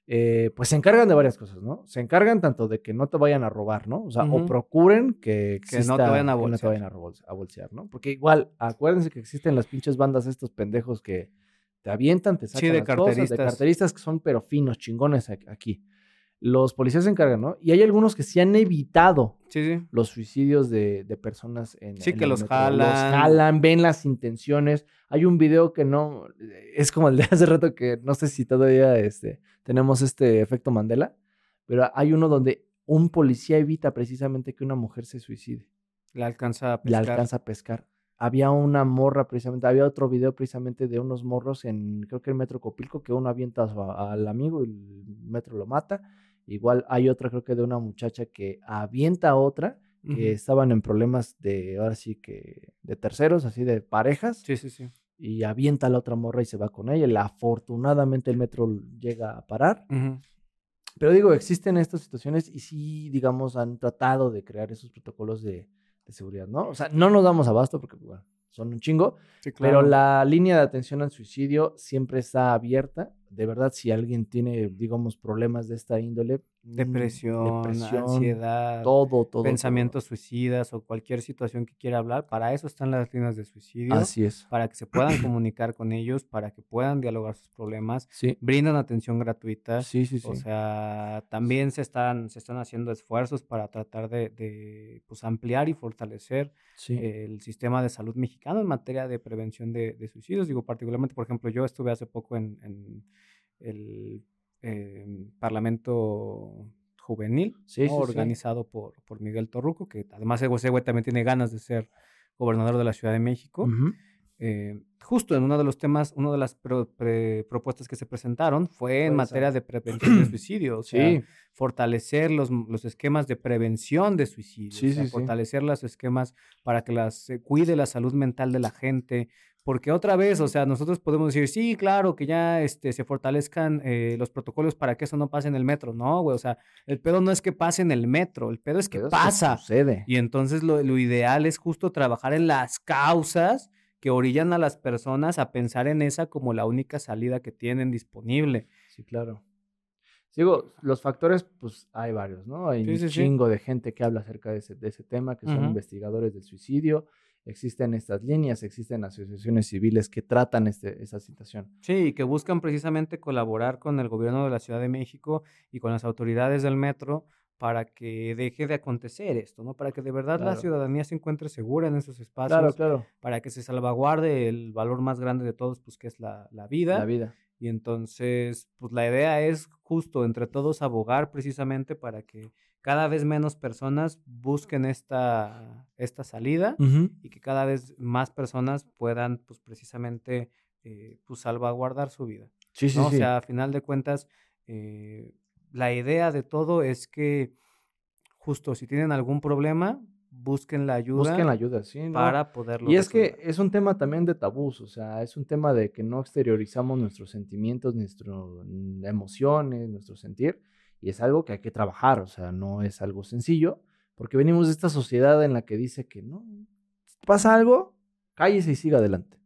F: Eh, pues se encargan de varias cosas, ¿no? Se encargan tanto de que no te vayan a robar, ¿no? O sea, o procuren que,
D: Que no te vayan a
F: que no te
D: bolsear.
F: vayan a, bolsear, ¿no? Porque igual, acuérdense que existen las pinches bandas estos pendejos que te avientan, te sacan
D: de
F: las cosas, de
D: carteristas.
F: carteristas que son pero finos, chingones aquí. Los policías se encargan, ¿no? Y hay algunos que sí han evitado
D: Sí, sí.
F: los suicidios de, de personas en
D: Sí,
F: en
D: que los
F: metro. Los
D: jalan.
F: jalan, ven las intenciones. Hay un video que no, es como el de hace rato que no sé si todavía este, tenemos este efecto Mandela, pero hay uno donde un policía evita precisamente que una mujer se suicide.
D: La alcanza a
F: La
D: pescar.
F: alcanza a pescar. Había una morra precisamente, había otro video precisamente de unos morros en, creo que el Metro Copilco, que uno avienta al amigo y el metro lo mata. Igual hay otra, creo que de una muchacha que avienta a otra, que
D: Ujú.
F: estaban en problemas de, ahora sí que, de terceros, así de parejas,
D: Sí, sí, sí.
F: y avienta a la otra morra y se va con ella. y afortunadamente el metro llega a parar.
D: Ujú.
F: Pero digo, existen estas situaciones y sí, digamos, han tratado de crear esos protocolos de, de seguridad, ¿no? O sea, no nos damos abasto porque bueno, son un chingo,
D: Sí,
F: pero
D: claro.
F: la línea de atención al suicidio siempre está abierta. De verdad, si alguien tiene, digamos, problemas de esta índole, mm,
D: Depresión,
F: depresión,
D: ansiedad,
F: todo, todo.
D: pensamientos suicidas o cualquier situación que quiera hablar, para eso están las líneas de suicidio.
F: Así es.
D: para que se puedan comunicar con ellos, para que puedan dialogar sus problemas,
F: Sí,
D: brindan atención gratuita.
F: sí, sí. sí.
D: O sea, también se están, se están haciendo esfuerzos para tratar de, de, pues, ampliar y fortalecer
F: sí.
D: el sistema de salud mexicano en materia de prevención de, de suicidios. Digo, particularmente, por ejemplo, yo estuve hace poco en, en el eh, Parlamento Juvenil,
F: Sí,
D: ¿no?
F: sí, sí.
D: organizado por, por Miguel Torruco, que además ese güey también tiene ganas de ser gobernador de la Ciudad de México. Eh, justo en uno de los temas, una de las pro- pre- propuestas que se presentaron fue en materia de prevención de suicidio, o sea,
F: Sí,
D: fortalecer los, los esquemas de prevención de suicidio,
F: Sí,
D: o sea,
F: sí, sí.
D: fortalecer los esquemas para que las, se cuide la salud mental de la gente, porque otra vez, o sea, nosotros podemos decir, sí, claro, que ya este, se fortalezcan eh, los protocolos para que eso no pase en el metro, no, güey, o sea, el pedo no es que pase en el metro, el pedo es que pasa,
F: Sucede.
D: y entonces lo, lo ideal es justo trabajar en las causas que orillan a las personas a pensar en esa como la única salida que tienen disponible.
F: Sí, claro. Digo, los factores, pues hay varios, ¿no? Hay
D: Sí,
F: un
D: sí, sí.
F: chingo de gente que habla acerca de ese, de ese tema, que son investigadores del suicidio. Existen estas líneas, existen asociaciones civiles que tratan este, esa situación.
D: Sí, y que buscan precisamente colaborar con el gobierno de la Ciudad de México y con las autoridades del metro para que deje de acontecer esto, ¿no? Para que de verdad la ciudadanía se encuentre segura en esos espacios,
F: Claro, claro.
D: para que se salvaguarde el valor más grande de todos, pues que es la, la vida.
F: La vida.
D: Y entonces, pues la idea es justo entre todos abogar precisamente para que cada vez menos personas busquen esta, esta salida y que cada vez más personas puedan, pues precisamente, eh, pues salvaguardar su vida.
F: Sí, sí,
D: ¿no?
F: sí.
D: O sea, a final de cuentas, eh, la idea de todo es que justo si tienen algún problema, busquen la ayuda
F: Busquen la ayuda, sí. ¿no?
D: para poderlo
F: Y es que es un tema también de tabús, o sea, es un tema de que no exteriorizamos nuestros sentimientos, nuestras emociones, nuestro sentir, y es algo que hay que trabajar, o sea, no es algo sencillo, porque venimos de esta sociedad en la que dice que no, pasa algo, cállese y siga adelante.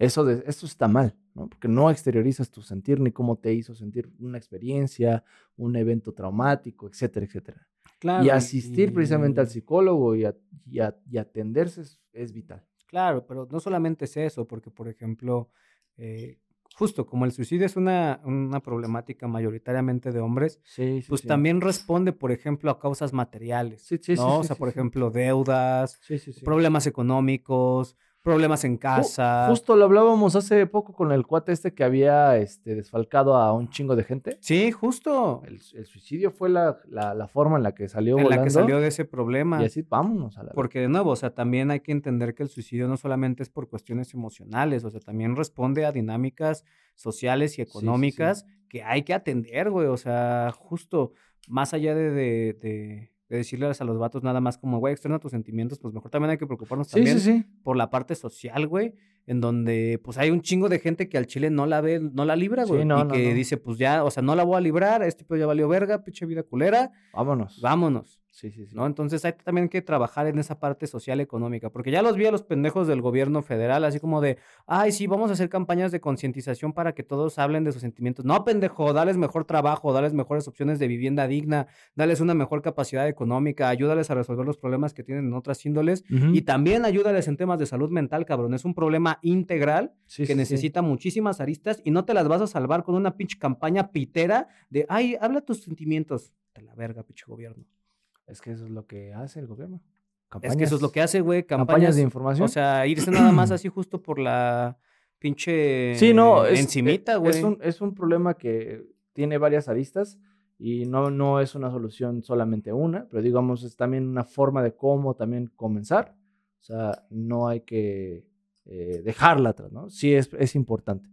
F: Eso, de, eso está mal, ¿no? Porque no exteriorizas tu sentir ni cómo te hizo sentir una experiencia, un evento traumático, etcétera, etcétera.
D: Claro,
F: y asistir precisamente al psicólogo y, a- y a- y atenderse es, es vital.
D: Claro, pero no solamente es eso, porque por ejemplo, eh, justo como el suicidio es una, una problemática mayoritariamente de hombres,
F: Sí, sí,
D: pues
F: sí.
D: también responde, por ejemplo, a causas materiales, ¿no? o sea, por ejemplo, deudas, problemas económicos, problemas en casa.
F: Justo lo hablábamos hace poco con el cuate este que había este, desfalcado a un chingo de gente.
D: Sí, justo.
F: El, el suicidio fue la, la- la forma en la que salió
D: En la que salió de ese problema.
F: Y así, vámonos a la
D: Porque de nuevo, o sea, también hay que entender que el suicidio no solamente es por cuestiones emocionales, o sea, también responde a dinámicas sociales y
F: sí, sí.
D: económicas que hay que atender, güey. O sea, justo más allá de, de, de- de decirles a los vatos nada más como, güey, externa tus sentimientos, pues mejor también hay que preocuparnos
F: Sí,
D: también
F: sí, sí.
D: por la parte social, güey, en donde pues hay un chingo de gente que al chile no la ve, no la libra, güey.
F: no,
D: y
F: no,
D: que
F: no.
D: dice, pues ya, o sea, no la voy a librar, este pedo ya valió verga, pinche vida culera,
F: Vámonos.
D: vámonos.
F: Sí, sí, sí.
D: ¿no? Entonces hay también que trabajar en esa parte social económica, porque ya los vi a los pendejos del gobierno federal, así como de, ay, sí, vamos a hacer campañas de concientización para que todos hablen de sus sentimientos. No, pendejo, dales mejor trabajo, dales mejores opciones de vivienda digna, dales una mejor capacidad económica, ayúdales a resolver los problemas que tienen en otras índoles y también ayúdales en temas de salud mental, cabrón. Es un problema integral
F: Sí,
D: que
F: sí, sí.
D: necesita muchísimas aristas y no te las vas a salvar con una pinche campaña pitera de, ay, habla tus sentimientos. De la verga, pinche gobierno.
F: Es que eso es lo que hace el gobierno.
D: Es que eso es lo que hace, güey.
F: Campañas,
D: Campañas,
F: de información.
D: O sea, irse nada más así justo por la pinche
F: Sí, no, es,
D: encimita, güey.
F: Es un, es un problema que tiene varias aristas y no, no es una solución solamente una, pero digamos es también una forma de cómo también comenzar. O sea, no hay que eh, dejarla atrás, ¿no? Sí es, es importante.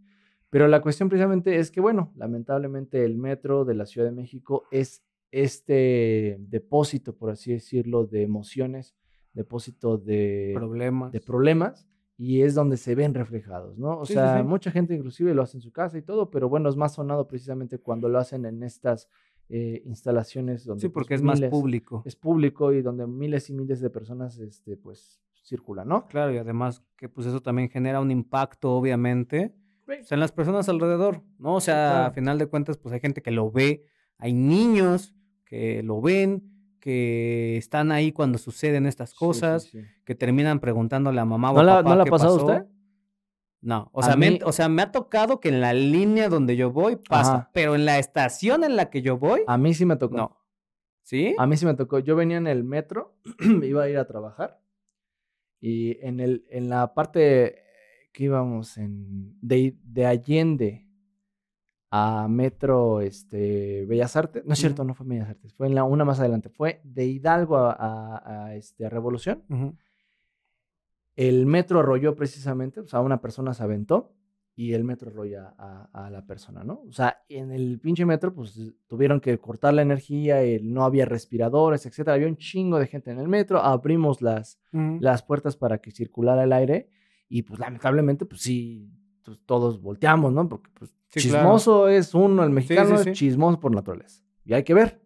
F: Pero la cuestión precisamente es que, bueno, lamentablemente el metro de la Ciudad de México es este depósito, por así decirlo, de emociones, depósito de
D: problemas.
F: de problemas y es donde se ven reflejados, ¿no? O
D: Sí,
F: sea,
D: sí.
F: mucha gente inclusive lo hace en su casa y todo, pero bueno, es más sonado precisamente cuando lo hacen en estas eh, instalaciones donde
D: sí,
F: pues,
D: porque es más público.
F: Es público y donde miles y miles de personas, este, pues, circulan, ¿no?
D: Claro, y además que pues eso también genera un impacto, obviamente, pues, en las personas alrededor, ¿no? O sea,
F: claro.
D: a final de cuentas, pues hay gente que lo ve, hay niños que lo ven, que están ahí cuando suceden estas
F: Sí, sí,
D: cosas,
F: sí.
D: que terminan preguntándole a mamá o
F: ¿No
D: a
F: la,
D: papá
F: ¿no la ha
D: qué
F: pasado a
D: pasó.
F: usted?
D: No, o sea, me, o sea, me ha tocado que en la línea donde yo voy pasa,
F: Ajá.
D: pero en la estación en la que yo voy,
F: A mí sí me tocó.
D: no. ¿Sí?
F: A mí sí me tocó. Yo venía en el metro, iba a ir a trabajar y en, el, en la parte que íbamos en, de, de Allende a Metro este, Bellas Artes, no es cierto,
D: Ujú.
F: no fue Bellas Artes, fue en la una más adelante, fue de Hidalgo a, a- a, este, a Revolución.
D: Ujú.
F: El metro arrolló precisamente, o sea, una persona se aventó y el metro arrolla a, la persona, ¿no? O sea, en el pinche metro, pues tuvieron que cortar la energía, el- no había respiradores, etcétera. Había un chingo de gente en el metro, abrimos las,
D: Ujú.
F: las puertas para que circulara el aire y pues lamentablemente, pues sí, pues, todos volteamos, ¿no? Porque pues
D: Sí, claro.
F: chismoso es uno, el mexicano
D: sí, sí.
F: es chismoso por naturaleza. Y hay que ver.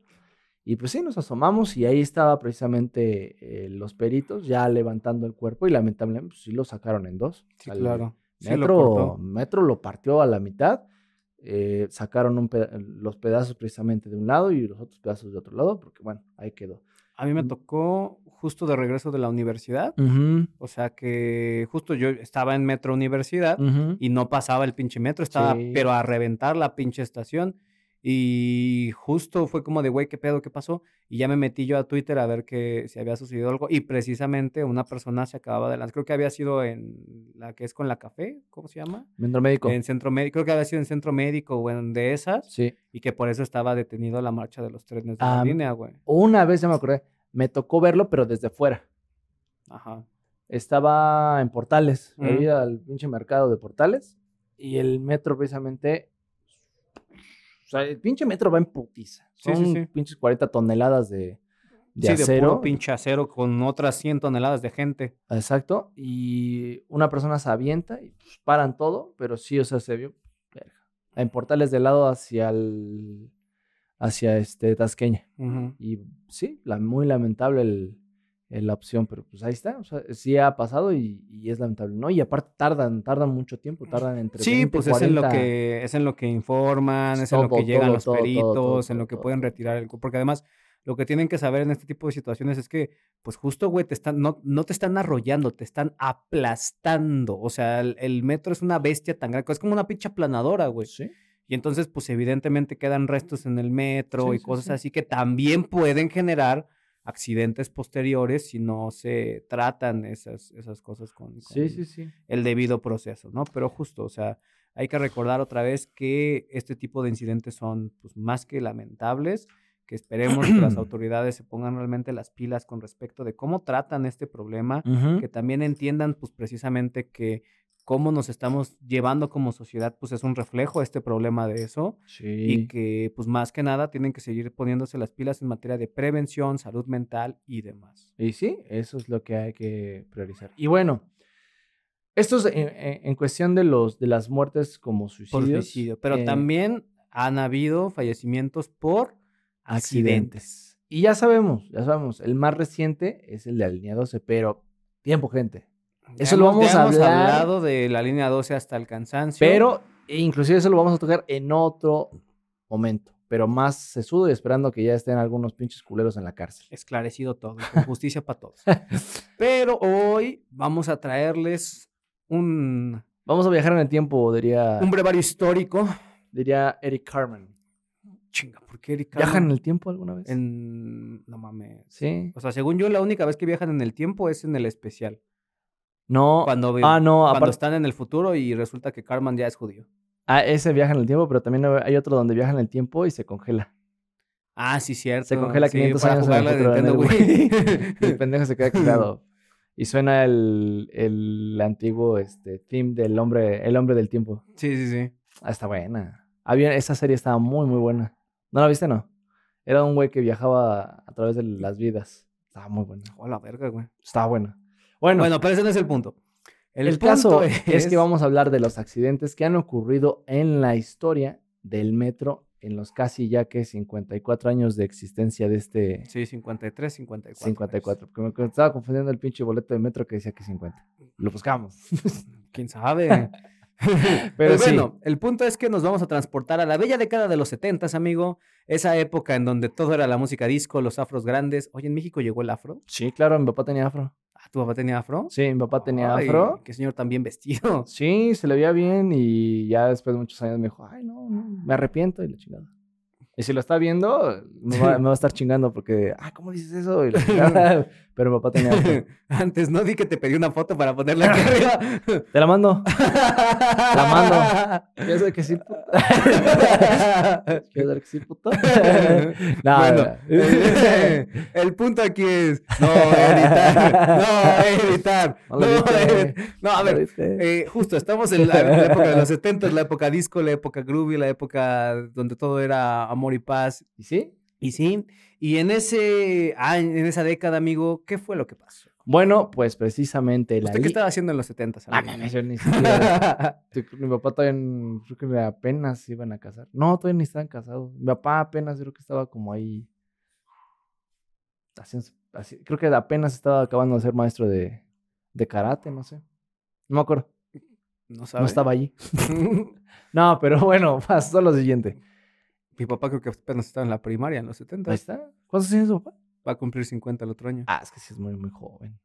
F: Y pues sí, nos asomamos y ahí estaba precisamente eh, los peritos ya levantando el cuerpo y lamentablemente pues, sí lo sacaron en dos.
D: Sí,
F: Al
D: claro. Lo
F: Metro,
D: cortó.
F: metro lo partió a la mitad, eh, sacaron un peda- los pedazos precisamente de un lado y los otros pedazos de otro lado, porque bueno, ahí quedó.
D: A mí me tocó justo de regreso de la universidad, o sea que justo yo estaba en Metro Universidad y no pasaba el pinche metro, estaba
F: Sí.
D: pero a reventar la pinche estación. Y justo fue como de, güey, ¿qué pedo? ¿Qué pasó? Y ya me metí yo a Twitter a ver que si había sucedido algo. Y precisamente una persona se acababa de lanzar. Creo que había sido en la que es con la café, ¿cómo se llama?
F: Centro médico.
D: En centro médico. Creo que había sido en centro médico o en de esas.
F: Sí.
D: Y que por eso estaba detenido la marcha de los trenes de la
F: Ah,
D: línea, güey.
F: Una vez ya me acordé, me tocó verlo, pero desde fuera.
D: Ajá.
F: Estaba en Portales,
D: Ujú.
F: he ido al pinche mercado de Portales y el metro precisamente, o sea, el pinche metro va en putiza.
D: Sí,
F: Son
D: sí, sí.
F: pinches 40 toneladas de, de
D: sí, de
F: acero.
D: puro pinche acero con otras 100 toneladas de gente.
F: Exacto. Y una persona se avienta y pues, paran todo, pero sí, o sea, se vio en portales de lado hacia el hacia este Tasqueña. Y sí, la, muy lamentable el- la opción, pero pues ahí está. O sea, sí ha pasado y, y es lamentable, ¿no? Y aparte tardan, tardan mucho tiempo, tardan entre
D: Sí,
F: 20,
D: pues es en lo
F: 40.
D: que es en lo que informan, es en lo que llegan
F: todo,
D: los
F: todo,
D: peritos, en lo que pueden retirar el porque además lo que tienen que saber en este tipo de situaciones es que pues justo güey te están no, no te están arrollando, te están aplastando, o sea, el, el metro es una bestia tan grande, es como una pinche aplanadora, güey.
F: Sí.
D: Y entonces pues evidentemente quedan restos en el metro
F: Sí,
D: y
F: sí,
D: cosas
F: sí.
D: así que también pueden generar accidentes posteriores si no se tratan esas, esas cosas con,
F: Sí,
D: con-
F: sí, sí.
D: el debido proceso, ¿no? Pero justo, o sea, hay que recordar otra vez que este tipo de incidentes son pues, más que lamentables, que esperemos que las autoridades se pongan realmente las pilas con respecto de cómo tratan este problema, que también entiendan pues precisamente que cómo nos estamos llevando como sociedad pues es un reflejo este problema de eso
F: Sí.
D: y que pues más que nada tienen que seguir poniéndose las pilas en materia de prevención, salud mental y demás.
F: Y sí, eso es lo que hay que priorizar. Y bueno, esto es en, cuestión de los de las muertes como
D: por
F: suicidios.
D: suicidio. Pero
F: eh,
D: también han habido fallecimientos por accidentes.
F: Y ya sabemos, ya sabemos, el más reciente es el de la línea 12, pero tiempo, gente.
D: Ya
F: Eso lo vamos
D: ya
F: a
D: hemos
F: hablar.
D: hablado de la línea 12 hasta el cansancio.
F: Pero e inclusive eso lo vamos a tocar en otro momento, pero más sesudo y esperando que ya estén algunos pinches culeros en la cárcel.
D: esclarecido todo, con justicia para todos. Pero hoy vamos a traerles un,
F: Vamos a viajar en el tiempo, diría,
D: un brevario histórico.
F: diría Eric Carmen.
D: Chinga, ¿por qué Eric
F: ¿Viajan en
D: Carmen?
F: el tiempo alguna vez?
D: En... No mames.
F: Sí.
D: O sea, según yo, la única vez que viajan en el tiempo es en el especial.
F: No.
D: Cuando,
F: ah, no,
D: cuando
F: aparte.
D: están en el futuro y resulta que Carmen ya es judío.
F: Ah, ese viaja en el tiempo, pero también hay otro donde viaja en el tiempo y se congela.
D: Ah, sí, cierto.
F: Se congela
D: Sí,
F: 500
D: para
F: años en el futuro,
D: Nintendo
F: el pendejo se queda congelado. Y suena el, el antiguo este, theme del hombre, el hombre del tiempo.
D: sí, sí, sí.
F: Ah, está buena. Había, esa serie estaba muy, muy buena. ¿No la viste, no? Era un güey que viajaba a través de las vidas. Estaba muy buena.
D: Oh, la verga, güey.
F: Estaba buena. Bueno,
D: Bueno, pero ese no es el punto.
F: el,
D: El,
F: caso
D: punto
F: es... que vamos a hablar de los accidentes que han ocurrido en la historia del metro en los casi ya que 54 años de existencia de este
D: Sí, 53, 54.
F: 54. Porque me estaba confundiendo el pinche boleto de metro que decía que 50. Lo buscamos.
D: ¿Quién sabe?
F: Pero sí.
D: bueno, el punto es que nos vamos a transportar a la bella década de los 70, amigo. Esa época en donde todo era la música disco, los afros grandes. Oye, ¿en México llegó el afro?
F: Sí, claro, mi papá tenía afro.
D: Ah, ¿tu papá tenía afro?
F: Sí, mi papá tenía
D: Ay,
F: afro.
D: Qué señor tan bien vestido.
F: Sí, se le veía bien y ya después de muchos años me dijo, ay, no, no, me arrepiento y la chingada. Y si lo está viendo, me va, me va a estar chingando porque, ah, ¿cómo dices eso? Y la chingada. Pero mi papá tenía.
D: Antes no di que te pedí una foto para ponerla aquí arriba.
F: Te la mando. La mando. Sé que sí, puto. ¿Quieres ver que sí, puto? No,
D: bueno,
F: no.
D: eh, el punto aquí es no editar, no editar,
F: No
D: no, no, a ver, eh, justo estamos en la, la época de los 70, la época disco, la época groovy, la época donde todo era amor y paz.
F: ¿Y sí?
D: Y sí, y en ese año, en esa década, amigo, ¿qué fue lo que pasó?
F: Bueno, pues precisamente la
D: ¿Usted qué estaba haciendo en los 70?
F: Ah, mames, yo ni siquiera- Mi papá todavía, creo que apenas se iban a casar. No, todavía ni estaban casados. Mi papá apenas creo que estaba como ahí. haciendo así- creo que apenas estaba acabando de ser maestro de, de karate, no sé. No me acuerdo.
D: no sabe.
F: No estaba allí. No, pero bueno, pasó lo siguiente.
D: Mi papá creo que apenas estaba en la primaria en los 70.
F: Ahí está. ¿Cuántos años su papá?
D: Va a cumplir 50 el otro año.
F: Ah, es que sí es muy, muy joven.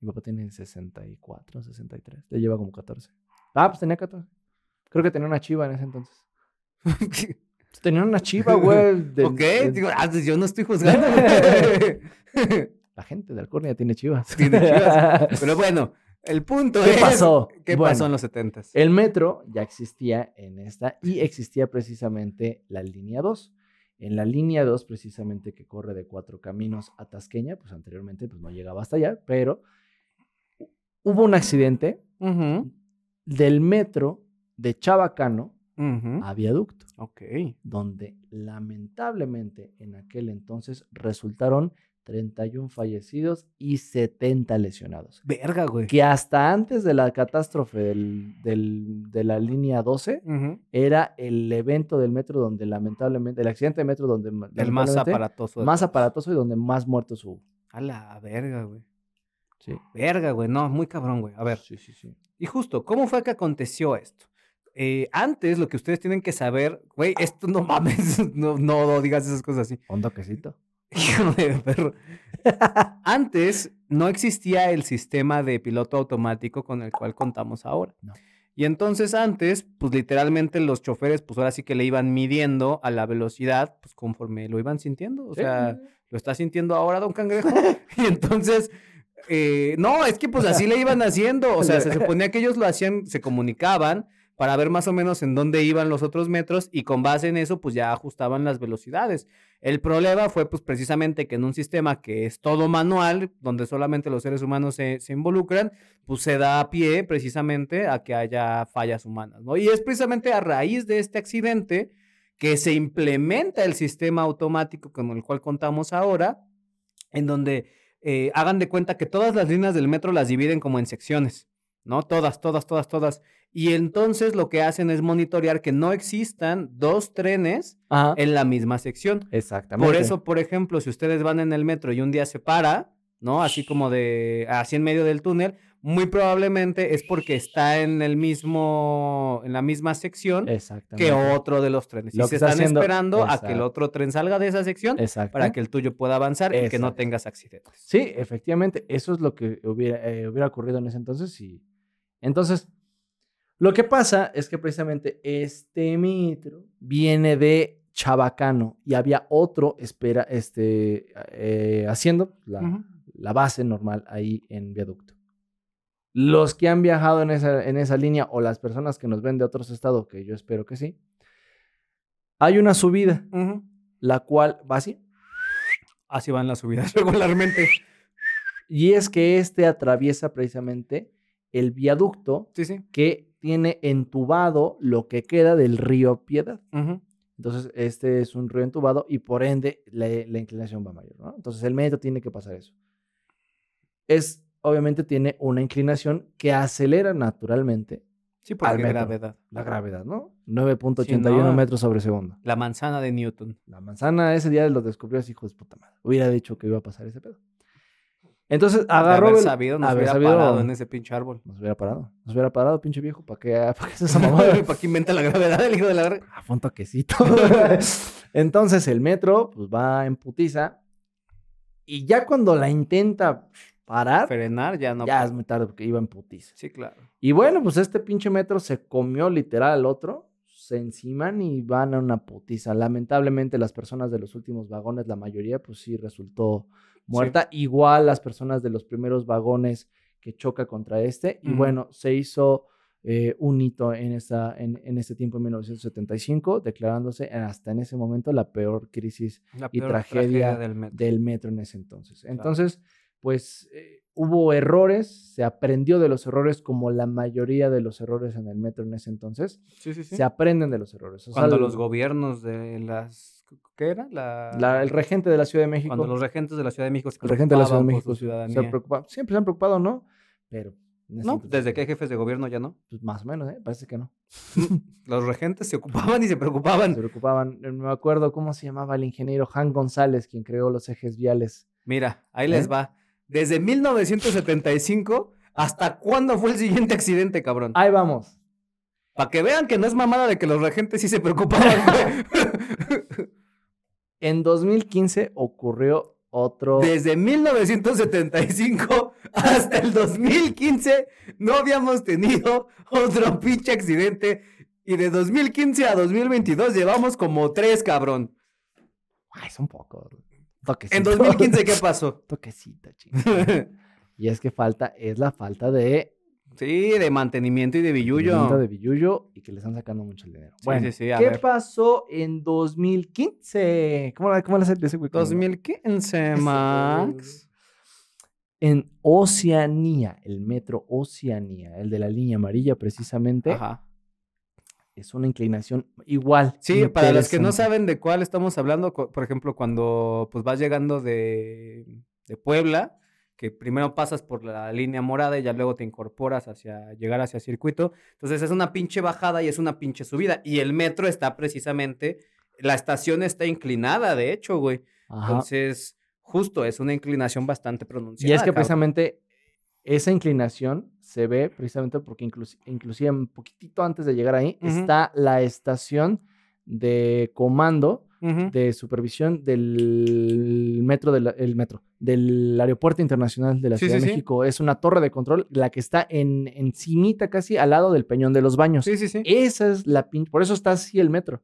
F: Mi papá tiene 64, 63. Le lleva como 14. Ah, pues tenía 14. Creo que tenía una chiva en ese entonces. Tenía una chiva, güey. de-
D: ok,
F: de-
D: digo, ah, pues yo no estoy juzgando.
F: La gente de Alcornia tiene chivas.
D: Tiene chivas. Pero bueno, el punto
F: ¿Qué
D: es...
F: pasó?
D: ¿Qué
F: Bueno,
D: pasó en los 70
F: El metro ya existía en esta y existía precisamente la línea 2. En la línea 2, precisamente que corre de cuatro caminos a Tasqueña, pues anteriormente pues no llegaba hasta allá, pero hubo un accidente del metro de Chabacano a Viaducto,
D: Ok.
F: donde lamentablemente en aquel entonces resultaron 31 fallecidos y 70 lesionados.
D: Verga, güey.
F: Que hasta antes de la catástrofe del- del- de la línea 12
D: Ujú.
F: era el evento del metro donde lamentablemente, el accidente de metro donde
D: El más aparatoso.
F: más
D: todos.
F: aparatoso y donde más muertos hubo.
D: A la verga, güey.
F: Sí.
D: Verga, güey. No, muy cabrón, güey. A ver.
F: Sí, sí, sí.
D: Y justo, ¿cómo fue que aconteció esto? Eh, antes, lo que ustedes tienen que saber, güey, esto no mames, no, no, no digas esas cosas así.
F: Un toquecito.
D: Hijo de perro. Antes no existía el sistema de piloto automático con el cual contamos ahora.
F: No.
D: Y entonces antes, pues literalmente los choferes, pues ahora sí que le iban midiendo a la velocidad, pues conforme lo iban sintiendo. O sea, lo está sintiendo ahora, don Cangrejo. y entonces, eh, no, es que pues así le iban haciendo. O sea, se suponía que ellos lo hacían, se comunicaban para ver más o menos en dónde iban los otros metros y con base en eso, pues ya ajustaban las velocidades. El problema fue pues precisamente que en un sistema que es todo manual, donde solamente los seres humanos se, involucran, pues se da pie precisamente a que haya fallas humanas, ¿no? Y es precisamente a raíz de este accidente que se implementa el sistema automático con el cual contamos ahora, en donde eh, hagan de cuenta que todas las líneas del metro las dividen como en secciones, ¿no? Todas, todas, todas, todas. Y entonces lo que hacen es monitorear que no existan dos trenes
F: Ajá.
D: en la misma sección.
F: Exactamente.
D: Por eso, por ejemplo, si ustedes van en el metro y un día se para, ¿no? Así como de, así en medio del túnel, muy probablemente es porque está en el mismo, en la misma sección
F: Exactamente.
D: que otro de los trenes.
F: Lo
D: y se
F: está
D: están
F: haciendo-
D: esperando a que el otro tren salga de esa sección
F: Exacto.
D: para que el tuyo pueda avanzar y que no tengas accidentes.
F: Sí, efectivamente, eso es lo que hubiera, eh, hubiera ocurrido en ese entonces. Y... Entonces, lo que pasa es que precisamente este metro viene de Chabacano y había otro espera, este, eh, haciendo la, base normal ahí en viaducto. Los que han viajado en esa, en esa línea o las personas que nos ven de otros estados, que yo espero que sí, hay una subida, la cual va así.
D: Así van las subidas regularmente.
F: Y es que este atraviesa precisamente el viaducto
D: Sí, sí.
F: que tiene entubado lo que queda del río Piedad. Entonces, este es un río entubado y por ende la, la inclinación va mayor, ¿no? Entonces, el metro tiene que pasar eso. Es, obviamente, tiene una inclinación que acelera naturalmente
D: Sí, porque
F: metro.
D: gravedad.
F: la gravedad, ¿no? 9.81
D: Sí, no.
F: metros sobre segundo.
D: La manzana de Newton.
F: La manzana ese día lo descubrió ese hijo de puta madre. Hubiera dicho que iba a pasar ese pedo. Entonces,
D: De
F: agarró...
D: haber sabido, nos
F: haber
D: hubiera
F: sabido-
D: parado en ese pinche árbol.
F: Nos hubiera parado. Nos hubiera parado, pinche viejo, ¿para qué, para qué es esa mamada?
D: ¿Para qué inventa la gravedad el hijo de la verga?
F: Ah, fue un toquecito. Entonces el metro, pues va en putiza. Y ya cuando la intenta parar,
D: Frenar ya no.
F: ya es muy tarde porque iba en putiza.
D: Sí, claro.
F: Y bueno, pues este pinche metro se comió literal al otro, se enciman y van a una putiza. Lamentablemente las personas de los últimos vagones, la mayoría, pues sí resultó muerta. Igual las personas de los primeros vagones que choca contra este. Y bueno, se hizo eh, un hito en, esa, en, en ese tiempo, en 1975, declarándose hasta en ese momento la peor crisis
D: La
F: Y
D: peor
F: tragedia
D: del metro.
F: del metro en ese entonces. Entonces, pues eh, hubo errores, se aprendió de los errores como la mayoría de los errores en el metro en ese entonces.
D: Sí, sí, sí.
F: Se aprenden de los errores. O sea,
D: Cuando los gobiernos de las. ¿Qué era? La...
F: la- el regente de la Ciudad de México,
D: Cuando los regentes de la Ciudad de México se
F: el regente de la Ciudad de
D: preocupaban
F: México se preocupa- siempre se han preocupado, ¿no? Pero
D: No, desde que hay jefes de gobierno ya no.
F: pues, más o menos, ¿eh? Parece que no.
D: Los regentes se ocupaban y se
F: Se
D: preocupaban.
F: preocupaban. Eh, Me acuerdo cómo se llamaba el ingeniero Han González, quien creó los ejes viales.
D: Mira, ahí
F: ¿Eh?
D: les va. Desde 1975, ¿hasta cuándo fue el siguiente accidente, cabrón?
F: Ahí vamos.
D: Para que vean que no es mamada de que los regentes sí se preocupaban.
F: En 2015 ocurrió otro.
D: Desde 1975 hasta el 2015 no habíamos tenido otro pinche accidente. Y de 2015 a 2022 llevamos como tres, cabrón.
F: Ay, es un poco. Toquecito.
D: En 2015, ¿qué pasó?
F: Toquecita, chingada. Y es que falta, es la falta de
D: Sí, de mantenimiento y de
F: billuyo.
D: billullo.
F: de billuyo y que le están sacando mucho el dinero.
D: Sí,
F: bueno,
D: sí, sí,
F: ¿qué
D: ver.
F: pasó en 2015? ¿Cómo la, cómo la hace ese güey?
D: 2015, Max.
F: En Oceanía, el metro Oceanía, el de la línea amarilla precisamente,
D: Ajá.
F: es una inclinación igual.
D: Sí, para los que no saben de cuál estamos hablando, por ejemplo, cuando pues vas llegando de, de Puebla, que primero pasas por la línea morada y ya luego te incorporas hacia llegar hacia circuito. Entonces es una pinche bajada y es una pinche subida. Y el metro está precisamente, la estación está inclinada, de hecho, güey.
F: Ajá.
D: Entonces, justo es una inclinación bastante pronunciada.
F: Y es que
D: cabrón.
F: precisamente esa inclinación se ve precisamente porque inclusi- inclusive un poquitito antes de llegar ahí está la estación de comando
D: Ujú.
F: de supervisión del metro, del el metro, del Aeropuerto Internacional de la
D: Sí,
F: Ciudad
D: sí,
F: de
D: sí.
F: México. Es una torre de control, la que está en encimita casi al lado del Peñón de los Baños.
D: Sí, sí, sí.
F: Esa es la pin... Por eso está así el metro.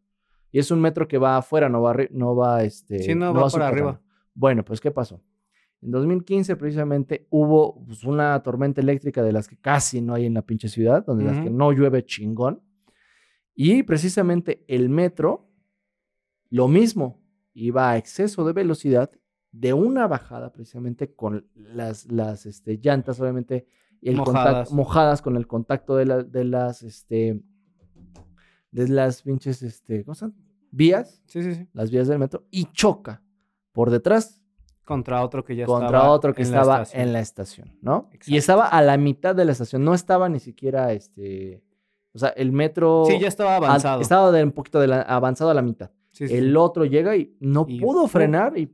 F: Y es un metro que va afuera, no va, no va, este,
D: Sí, no va por
F: subterráneo.
D: arriba.
F: Bueno, pues, ¿qué pasó? En 2015, precisamente, hubo pues, una tormenta eléctrica de las que casi no hay en la pinche ciudad, donde las que no llueve chingón. Y precisamente el metro, lo mismo, iba a exceso de velocidad de una bajada, precisamente con las, las este, llantas, obviamente, el
D: Mojadas.
F: mojadas con el contacto de, la- de las, este, de las pinches, este, ¿cómo llaman? Vías,
D: Sí, sí, sí.
F: las vías del metro, y choca por detrás
D: Contra otro que ya
F: contra
D: estaba
F: otro que
D: en la
F: estaba
D: estación.
F: en la estación, ¿no?
D: Exacto.
F: Y estaba a la mitad de la estación, no estaba ni siquiera, este, o sea, el metro
D: Sí, ya estaba avanzado.
F: estaba de un poquito de la- avanzado a la mitad.
D: Sí, sí,
F: El otro llega y no
D: Y
F: pudo frenar y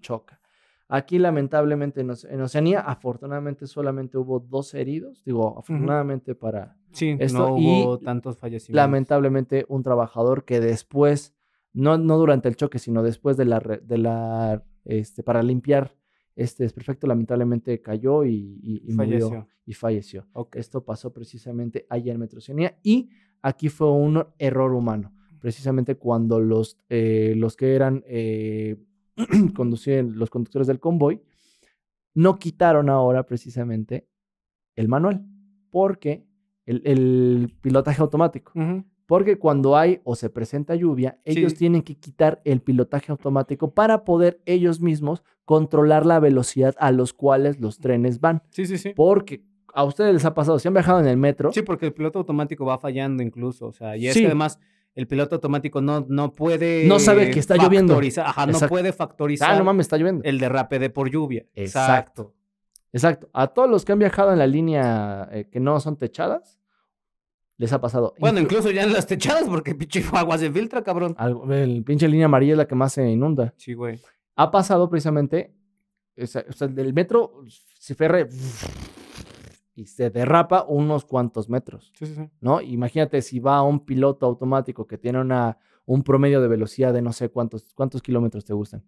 F: choca. Aquí, lamentablemente, en, Oce- en Oceanía, afortunadamente solamente hubo dos heridos. Digo, afortunadamente para.
D: Sí,
F: esto
D: no
F: y
D: hubo tantos fallecimientos.
F: Lamentablemente, un trabajador que después, no, no durante el choque, sino después de la. De la este, para limpiar este desperfecto, lamentablemente cayó y, y- y murió
D: Falleció.
F: y falleció. Esto pasó precisamente allá en Metro Oceanía y aquí fue un error humano. Precisamente cuando los, eh, los que eran eh, conducían, los conductores del convoy no quitaron ahora precisamente el manual porque el, el pilotaje automático. Porque cuando hay o se presenta lluvia, ellos
D: Sí.
F: tienen que quitar el pilotaje automático para poder ellos mismos controlar la velocidad a los cuales los trenes van.
D: Sí, sí, sí.
F: Porque a ustedes les ha pasado, si han viajado en el metro,
D: Sí, porque el piloto automático va fallando incluso, o sea, y es
F: Sí.
D: que además el piloto automático no, no puede...
F: No sabe que está lloviendo.
D: Ajá, no
F: Exacto.
D: puede factorizar
F: ah, no mames, está lloviendo.
D: el derrape de por lluvia.
F: Exacto. Exacto. A todos los que han viajado en la línea eh, que no son techadas, les ha pasado.
D: Bueno,
F: Inclu-
D: incluso ya en las techadas, porque pinche agua se filtra, cabrón.
F: el pinche línea amarilla es la que más se inunda.
D: Sí, güey.
F: Ha pasado precisamente, o sea, o sea, el metro se ferre y se derrapa unos cuantos metros.
D: Sí, sí, sí.
F: ¿no? Imagínate si va un piloto automático que tiene una, un promedio de velocidad de no sé cuántos, cuántos kilómetros te gustan.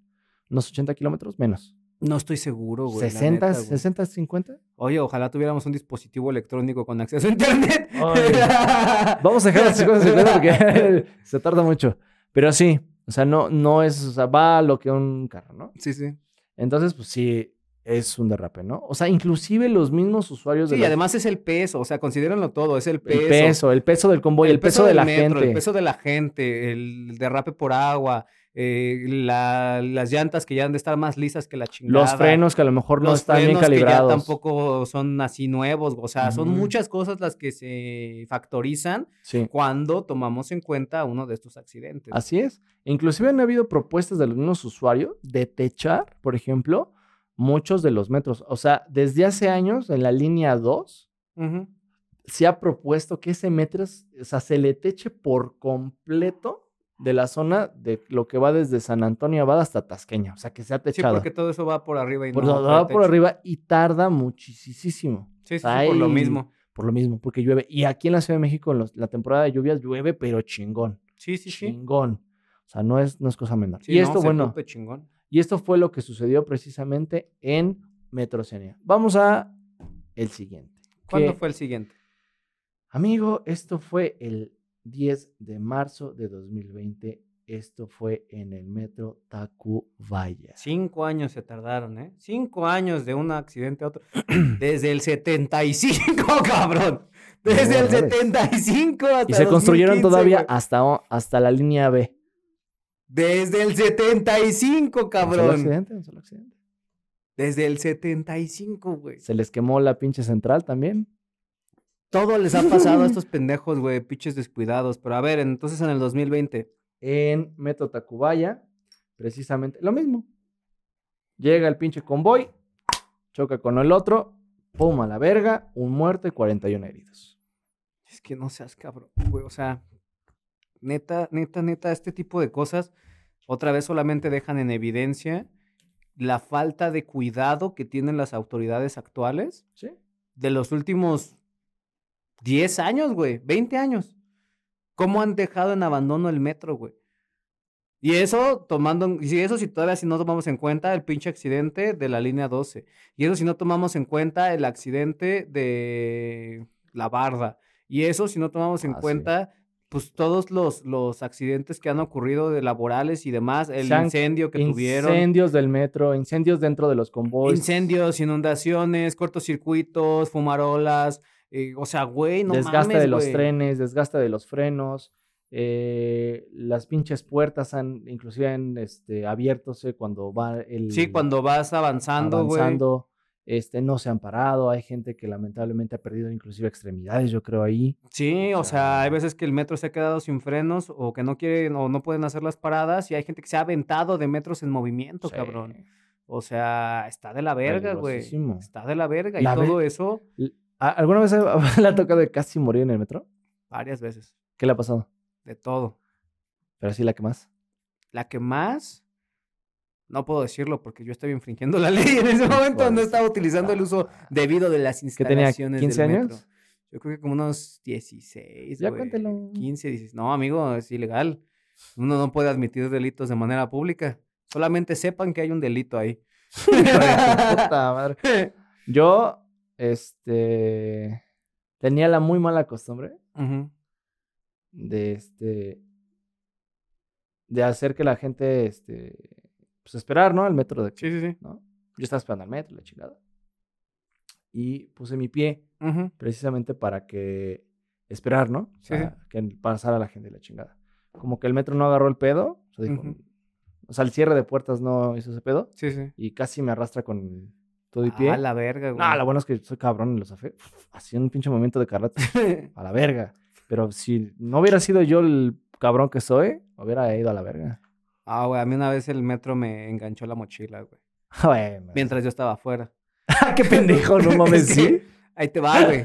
F: ¿Unos 80 kilómetros? Menos.
D: No estoy seguro, güey. la
F: ¿60,
D: neta, güey.
F: 60, 50?
D: Oye, ojalá tuviéramos un dispositivo electrónico con acceso a internet.
F: Vamos a dejar las 50, 50 porque se tarda mucho. Pero sí, o sea, no, no es, o sea, va a lo que un carro, ¿no?
D: Sí, sí.
F: Entonces, pues sí, es un derrape, ¿no? O sea, inclusive los mismos usuarios de
D: Sí, y además es el peso, o sea, considérenlo todo, es el
F: el
D: peso.
F: peso, el peso del convoy, el, peso, de la
D: metro,
F: gente.
D: El peso de la gente, el derrape por agua, eh, la- las llantas que ya han de estar más lisas que la chingada.
F: los frenos que a lo mejor no
D: los
F: están bien
D: frenos que ya
F: calibrados.
D: tampoco son así nuevos, o sea, son muchas cosas las que se factorizan
F: Sí.
D: cuando tomamos en cuenta uno de estos accidentes.
F: Así es. Inclusive han habido propuestas de mismos usuarios de techar, por ejemplo, muchos de los metros. O sea, desde hace años en la línea 2
D: Ujú.
F: se ha propuesto que ese metro, o sea, se le teche por completo de la zona de lo que va desde San Antonio Abad hasta Tasqueña. O sea, que sea
D: Sí,
F: techado.
D: porque todo eso va por arriba y
F: por,
D: no
F: va
D: trae
F: por
D: techo.
F: arriba y tarda muchísimo.
D: Sí, sí, sí, por lo mismo.
F: Por lo mismo, porque llueve. Y aquí en la Ciudad de México, en los- la temporada de lluvias, llueve, pero chingón.
D: Sí, sí, sí.
F: Chingón. O sea, no es, no es cosa menor.
D: Sí,
F: y esto,
D: se
F: bueno,
D: chingón.
F: Y esto fue lo que sucedió precisamente en Metrocenia. Vamos a el siguiente.
D: ¿Cuándo
F: que,
D: fue el siguiente?
F: Amigo, esto fue el 10 de marzo de 2020. Esto fue en el metro Tacubaya.
D: Cinco años se tardaron, ¿eh? Cinco años de un accidente a otro. Desde el 75, cabrón. Desde
F: No,
D: el
F: mames.
D: 75 hasta
F: Y se construyeron
D: 2015,
F: todavía
D: güey.
F: hasta, hasta la línea B.
D: Desde el 75,
F: ¿Un solo
D: cabrón.
F: accidente? ¿Un solo accidente?
D: Desde el 75, güey.
F: Se les quemó la pinche central también.
D: Todo les ha pasado a estos pendejos, güey, pinches descuidados. Pero a ver, entonces en el 2020.
F: En Metro Tacubaya, precisamente lo mismo. Llega el pinche convoy, choca con el otro, pum a la verga, un muerto y 41 heridos.
D: Es que no seas cabrón, güey. O sea, neta, neta, neta, este tipo de cosas otra vez solamente dejan en evidencia la falta de cuidado que tienen las autoridades actuales
F: Sí.
D: de los últimos 10 años, güey, 20 años. ¿Cómo han dejado en abandono el metro, güey? Y eso tomando, y eso si todavía si no tomamos en cuenta el pinche accidente de la línea 12. Y eso si no tomamos en cuenta el accidente de la barda. Y eso si no tomamos en
F: Ah, sí.
D: Pues todos los, los accidentes que han ocurrido de laborales y demás, el incendio que tuvieron.
F: Incendios del metro, incendios dentro de los convoys.
D: Incendios, inundaciones, cortocircuitos, fumarolas. eh, o sea, güey, no
F: desgaste
D: mames,
F: de los trenes, desgaste de los frenos. eh, las pinches puertas han inclusive han este, abiertose cuando va el
D: Sí, cuando vas avanzando, güey.
F: Este, no se han parado. Hay gente que lamentablemente ha perdido inclusive extremidades, yo creo ahí.
D: Sí, o
F: O
D: sea, hay veces que el metro se ha quedado sin frenos o que no quieren o no pueden hacer las paradas y hay gente que se ha aventado de metros en movimiento,
F: Sí.
D: cabrón. O sea, está de la verga, güey. Está de la verga.
F: La
D: y
F: ve-
D: todo eso
F: L- ¿a- ¿Alguna vez le ha tocado de casi morir en el metro?
D: varias veces.
F: ¿Qué le ha pasado?
D: De todo.
F: Pero sí, la que más.
D: La que más, no puedo decirlo porque yo estaba infringiendo la ley en ese momento. No estaba utilizando el uso
F: puta
D: debido de las
F: ¿Que tenía
D: instalaciones
F: 15
D: del
F: años?
D: metro. Yo creo que como unos 16,
F: Ya
D: güey.
F: cuéntelo.
D: 15, 16. No, amigo, es ilegal. Uno no puede admitir delitos de manera pública. Solamente sepan que hay un delito ahí.
F: Puta madre. Yo, este, tenía la muy mala costumbre de, este, de hacer que la gente, este, pues esperar, ¿no? Al metro de,
D: Sí, sí, sí.
F: ¿no? Yo estaba esperando al metro, la chingada. Y puse mi pie precisamente para que esperar, ¿no? O
D: Sí,
F: que pasara la gente la chingada. Como que el metro no agarró el pedo, o sea, dijo-
D: Ujú.
F: o sea, el cierre de puertas no hizo ese pedo
D: Sí, sí.
F: y casi me arrastra con todo y pie.
D: Ah, la verga, güey.
F: No, lo bueno es que soy cabrón y lo zafé. Hacía un pinche movimiento de karate a la verga. Pero si no hubiera sido yo el cabrón que soy, hubiera ido a la verga.
D: Ah, güey, a mí una vez el metro me enganchó la mochila, güey.
F: Bueno.
D: Mientras yo estaba afuera.
F: ¡Qué pendejo! No mames, ¿sí?
D: Ahí te va, güey.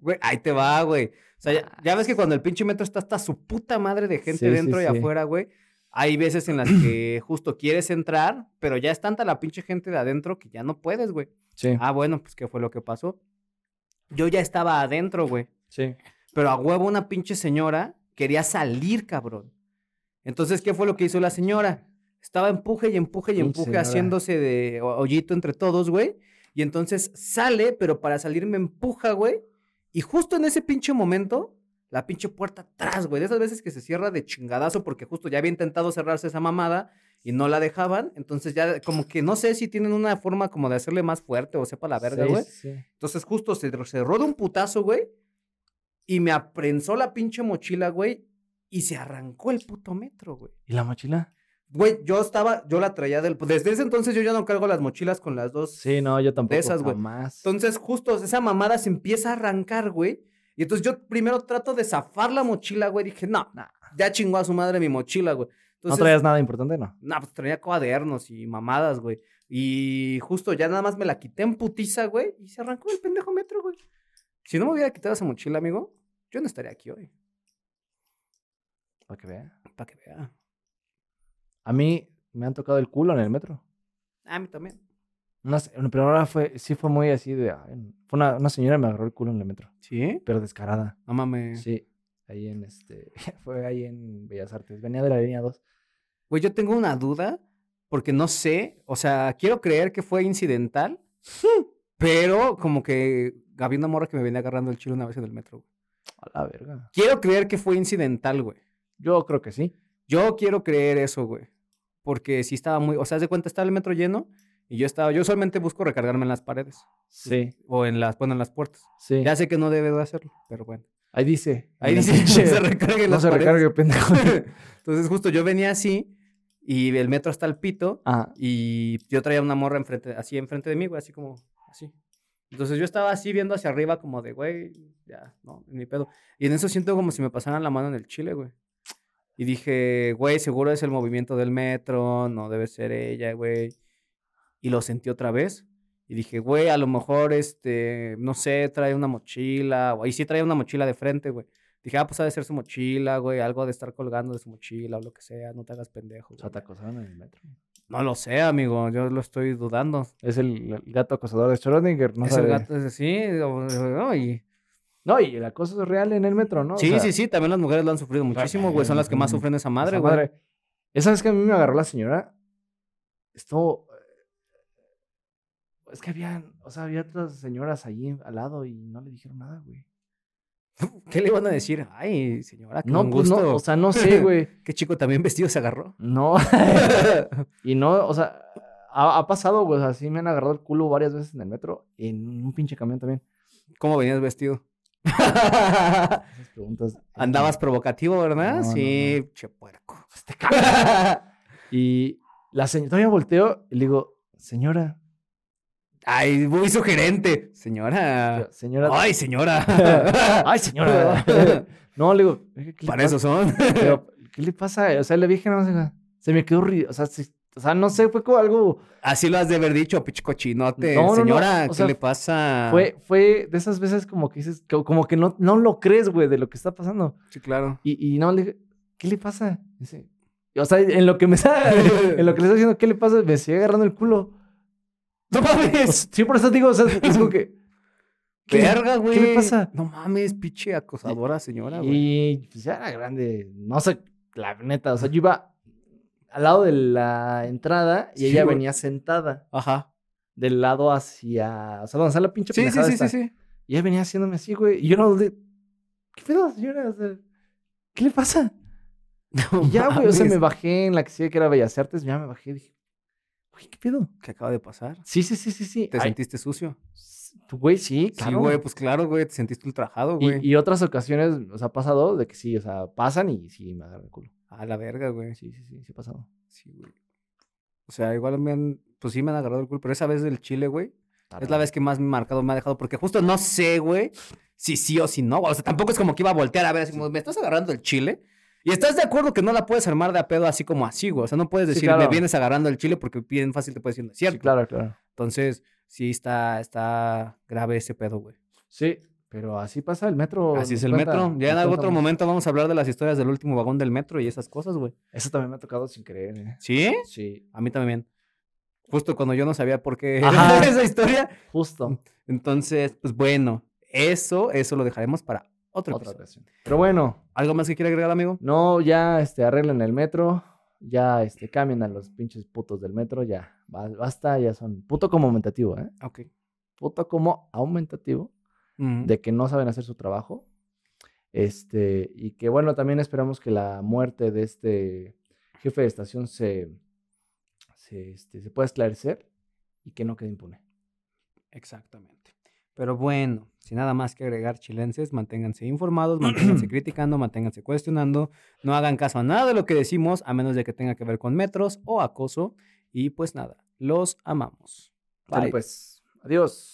D: Güey, ahí te va, güey. O sea, ya, ya ves que cuando el pinche metro está hasta su puta madre de gente
F: Sí, sí,
D: dentro y
F: sí.
D: afuera, güey. Hay veces en las que justo quieres entrar, pero ya es tanta la pinche gente de adentro que ya no puedes, güey.
F: Sí,
D: Ah, bueno, pues ¿qué fue lo que pasó? Yo ya estaba adentro, güey.
F: sí.
D: Pero a huevo una pinche señora quería salir, cabrón. Entonces, ¿qué fue lo que hizo la señora? Estaba empuje y empuje y empuje,
F: señora.
D: haciéndose de ho- hoyito entre todos, güey. Y entonces sale, pero para salir me empuja, güey. Y justo en ese pinche momento, la pinche puerta atrás, güey. De esas veces que se cierra de chingadazo porque justo ya había intentado cerrarse esa mamada y no la dejaban. Entonces ya como que no sé si tienen una forma como de hacerle más fuerte o sepa la verga,
F: Sí,
D: güey.
F: sí.
D: Entonces justo se cerró de un putazo, güey. Y me aprensó la pinche mochila, güey. Y se arrancó el puto metro, güey.
F: ¿Y la mochila?
D: Güey, yo estaba, yo la traía del... Desde ese entonces yo ya no cargo las mochilas con las dos.
F: Sí, no, yo tampoco.
D: esas, güey. Entonces justo esa mamada se empieza a arrancar, güey. Y entonces yo primero trato de zafar la mochila, güey. Dije, no,
F: Nah.
D: ya chingó a su madre mi mochila, güey.
F: ¿No traías nada importante? No.
D: no, pues traía cuadernos y mamadas, güey. Y justo ya nada más me la quité en putiza, güey. Y se arrancó el pendejo metro, güey. Si no me hubiera quitado esa mochila, amigo, yo no estaría aquí hoy.
F: Para que vea.
D: Para que vea.
F: A mí me han tocado el culo en el metro.
D: A mí también.
F: Una, se- pero ahora fue, sí fue muy así de... Fue una, una señora me agarró el culo en el metro.
D: ¿Sí?
F: Pero descarada.
D: No mames.
F: Sí. Ahí en este... Fue ahí en Bellas Artes. Venía de la línea 2.
D: Güey, yo tengo una duda porque no sé, o sea, quiero creer que fue incidental, pero como que había una morra que me venía agarrando el chile una vez en el metro. güey.
F: A la verga.
D: Quiero creer que fue incidental, güey.
F: Yo creo que sí.
D: Yo quiero creer eso, güey. Porque si estaba muy, o sea, de cuenta estaba el metro lleno y yo estaba, yo solamente busco recargarme en las paredes
F: Sí.
D: o en las, bueno, en las puertas.
F: Sí.
D: Ya sé que no debe de hacerlo, pero bueno.
F: Ahí dice.
D: Ahí dice, no se recargue
F: No
D: las
F: se
D: paredes.
F: recargue, pendejo.
D: Entonces justo yo venía así y el metro hasta el pito
F: Ah,
D: y yo traía una morra enfrente, así enfrente de mí, güey, así como, así. Entonces yo estaba así viendo hacia arriba como de, güey, ya, no, ni pedo. Y en eso siento como si me pasaran la mano en el chile, güey. Y dije, güey, seguro es el movimiento del metro, no debe ser ella, güey. Y lo sentí otra vez. Y dije, güey, a lo mejor, este, no sé, trae una mochila. Ahí sí trae una mochila de frente, güey. Dije, ah, pues ha de ser su mochila, güey. Algo ha de estar colgando de su mochila o lo que sea. No te hagas pendejo.
F: O sea,
D: güey.
F: te acosaron en el metro.
D: No lo sé, amigo. Yo lo estoy dudando.
F: Es el, el gato acosador de Schrödinger. No
D: es el
F: sabe-
D: gato, es así. o- o- y-
F: No, y el acoso es real en el metro, ¿no? O
D: Sí,
F: sea,
D: sí, sí. También las mujeres lo han sufrido muchísimo, güey. Son las que más sufren esa madre,
F: esa
D: güey.
F: Esa vez que a mí me agarró la señora, esto... Es que había, o sea, había otras señoras allí al lado y no le dijeron nada, güey.
D: ¿Qué le iban a decir? Ay, señora, qué
F: No, pues
D: gusto.
F: no, o sea, no sé, güey.
D: Qué chico también vestido se agarró.
F: No. y no, o sea, ha, ha pasado, güey, o sea, sí me han agarrado el culo varias veces en el metro, en un pinche camión también.
D: ¿Cómo venías vestido?
F: Esas preguntas.
D: Andabas provocativo, ¿verdad?
F: No, no,
D: sí, che puerco.
F: Este y la señora, todavía volteo y le digo, señora,
D: Ay, muy sugerente. Señora.
F: señora.
D: Ay, señora.
F: Ay, señora. no, le digo, "Oiga, ¿qué le
D: Para eso
F: pasa?".
D: son.
F: Pero, ¿qué le pasa? O sea, le dije, no se me quedó o sea, se- o sea, no sé, fue como algo,
D: Así lo has de haber dicho, pinche cochinote.
F: No,
D: Señora, ¿qué
F: sea,
D: le pasa?
F: fue, fue de esas veces como que dices, co- como que no, no lo crees, güey, de lo que está pasando.
D: Sí, claro.
F: Y, y no, le dije, ¿qué le pasa? Dice, o sea, en lo que me está, en lo que le está diciendo, ¿qué le pasa? Me sigue agarrando el culo.
D: ¡No mames!
F: sí, por eso digo, o sea, es como que, ¿qué-
D: Verga, güey.
F: ¿Qué le pasa?
D: No mames, pinche acosadora señora, güey.
F: Y pues ya era grande, no sé, la neta, o sea, yo iba al lado de la entrada y
D: Sí,
F: ella
D: güey.
F: venía sentada
D: Ajá.
F: del lado hacia, o sea, donde está la pinche
D: Sí, sí, sí, sí,
F: esta.
D: sí.
F: Y ella venía haciéndome así, güey, y yo no, de, ¿qué pedo, señora? O sea, ¿qué le pasa?
D: No
F: Y ya, güey, o sea, me bajé en la que sí que era Bellas Artes, ya me bajé y dije, güey, ¿qué pedo?
D: ¿Qué acaba de pasar?
F: Sí, sí, sí, sí, sí.
D: ¿Te
F: Ay,
D: sentiste sucio?
F: tú, Güey, sí, claro.
D: Sí, güey, pues claro, güey, te sentiste ultrajado, güey.
F: y, y otras ocasiones nos ha pasado de que sí, o sea, pasan y sí me agarran el culo.
D: A la verga, güey.
F: Sí, sí, sí, sí ha pasado.
D: Sí, güey. O sea, igual me han, pues sí me han agarrado el culo, pero esa vez del chile, güey, es la vez que más marcado me ha dejado, porque justo no sé, güey, si sí o si no. O sea, tampoco es como que iba a voltear a ver, así como, ¿me estás agarrando el chile? Y estás de acuerdo que no la puedes armar de a pedo así como así, güey. O sea, no puedes
F: Sí,
D: decir,
F: claro.
D: me vienes agarrando el chile porque bien fácil te puedes decir, no es cierto.
F: Sí, claro, claro.
D: Entonces, sí está, está grave ese pedo, güey.
F: Sí, pero así pasa el metro.
D: Así es el
F: cuenta-
D: metro. Ya en algún otro momento vamos a hablar de las historias del último vagón del metro y esas cosas, güey.
F: Eso también me ha tocado sin creer. eh.
D: ¿Sí?
F: Sí,
D: A mí también. Justo cuando yo no sabía por qué
F: Ajá.
D: esa historia.
F: justo.
D: Entonces, pues bueno, eso, eso lo dejaremos para otro
F: Otra
D: episodio.
F: ocasión. Pero bueno,
D: ¿Algo más que quiera agregar, amigo?
F: no, ya este, arreglen el metro. Ya este, cambien a los pinches putos del metro. Ya, ba- basta, ya son. Puto como aumentativo, ¿eh?
D: Ok.
F: Puto como aumentativo. De que no saben hacer su trabajo. Este, y que bueno, también esperamos que la muerte de este jefe de estación se, se, este, se pueda esclarecer y que no quede impune.
D: Exactamente. Pero bueno, sin nada más que agregar, chilenses, manténganse informados, manténganse criticando, manténganse cuestionando, no hagan caso a nada de lo que decimos, a menos de que tenga que ver con metros o acoso. Y pues nada, los amamos. Bye.
F: pues, adiós.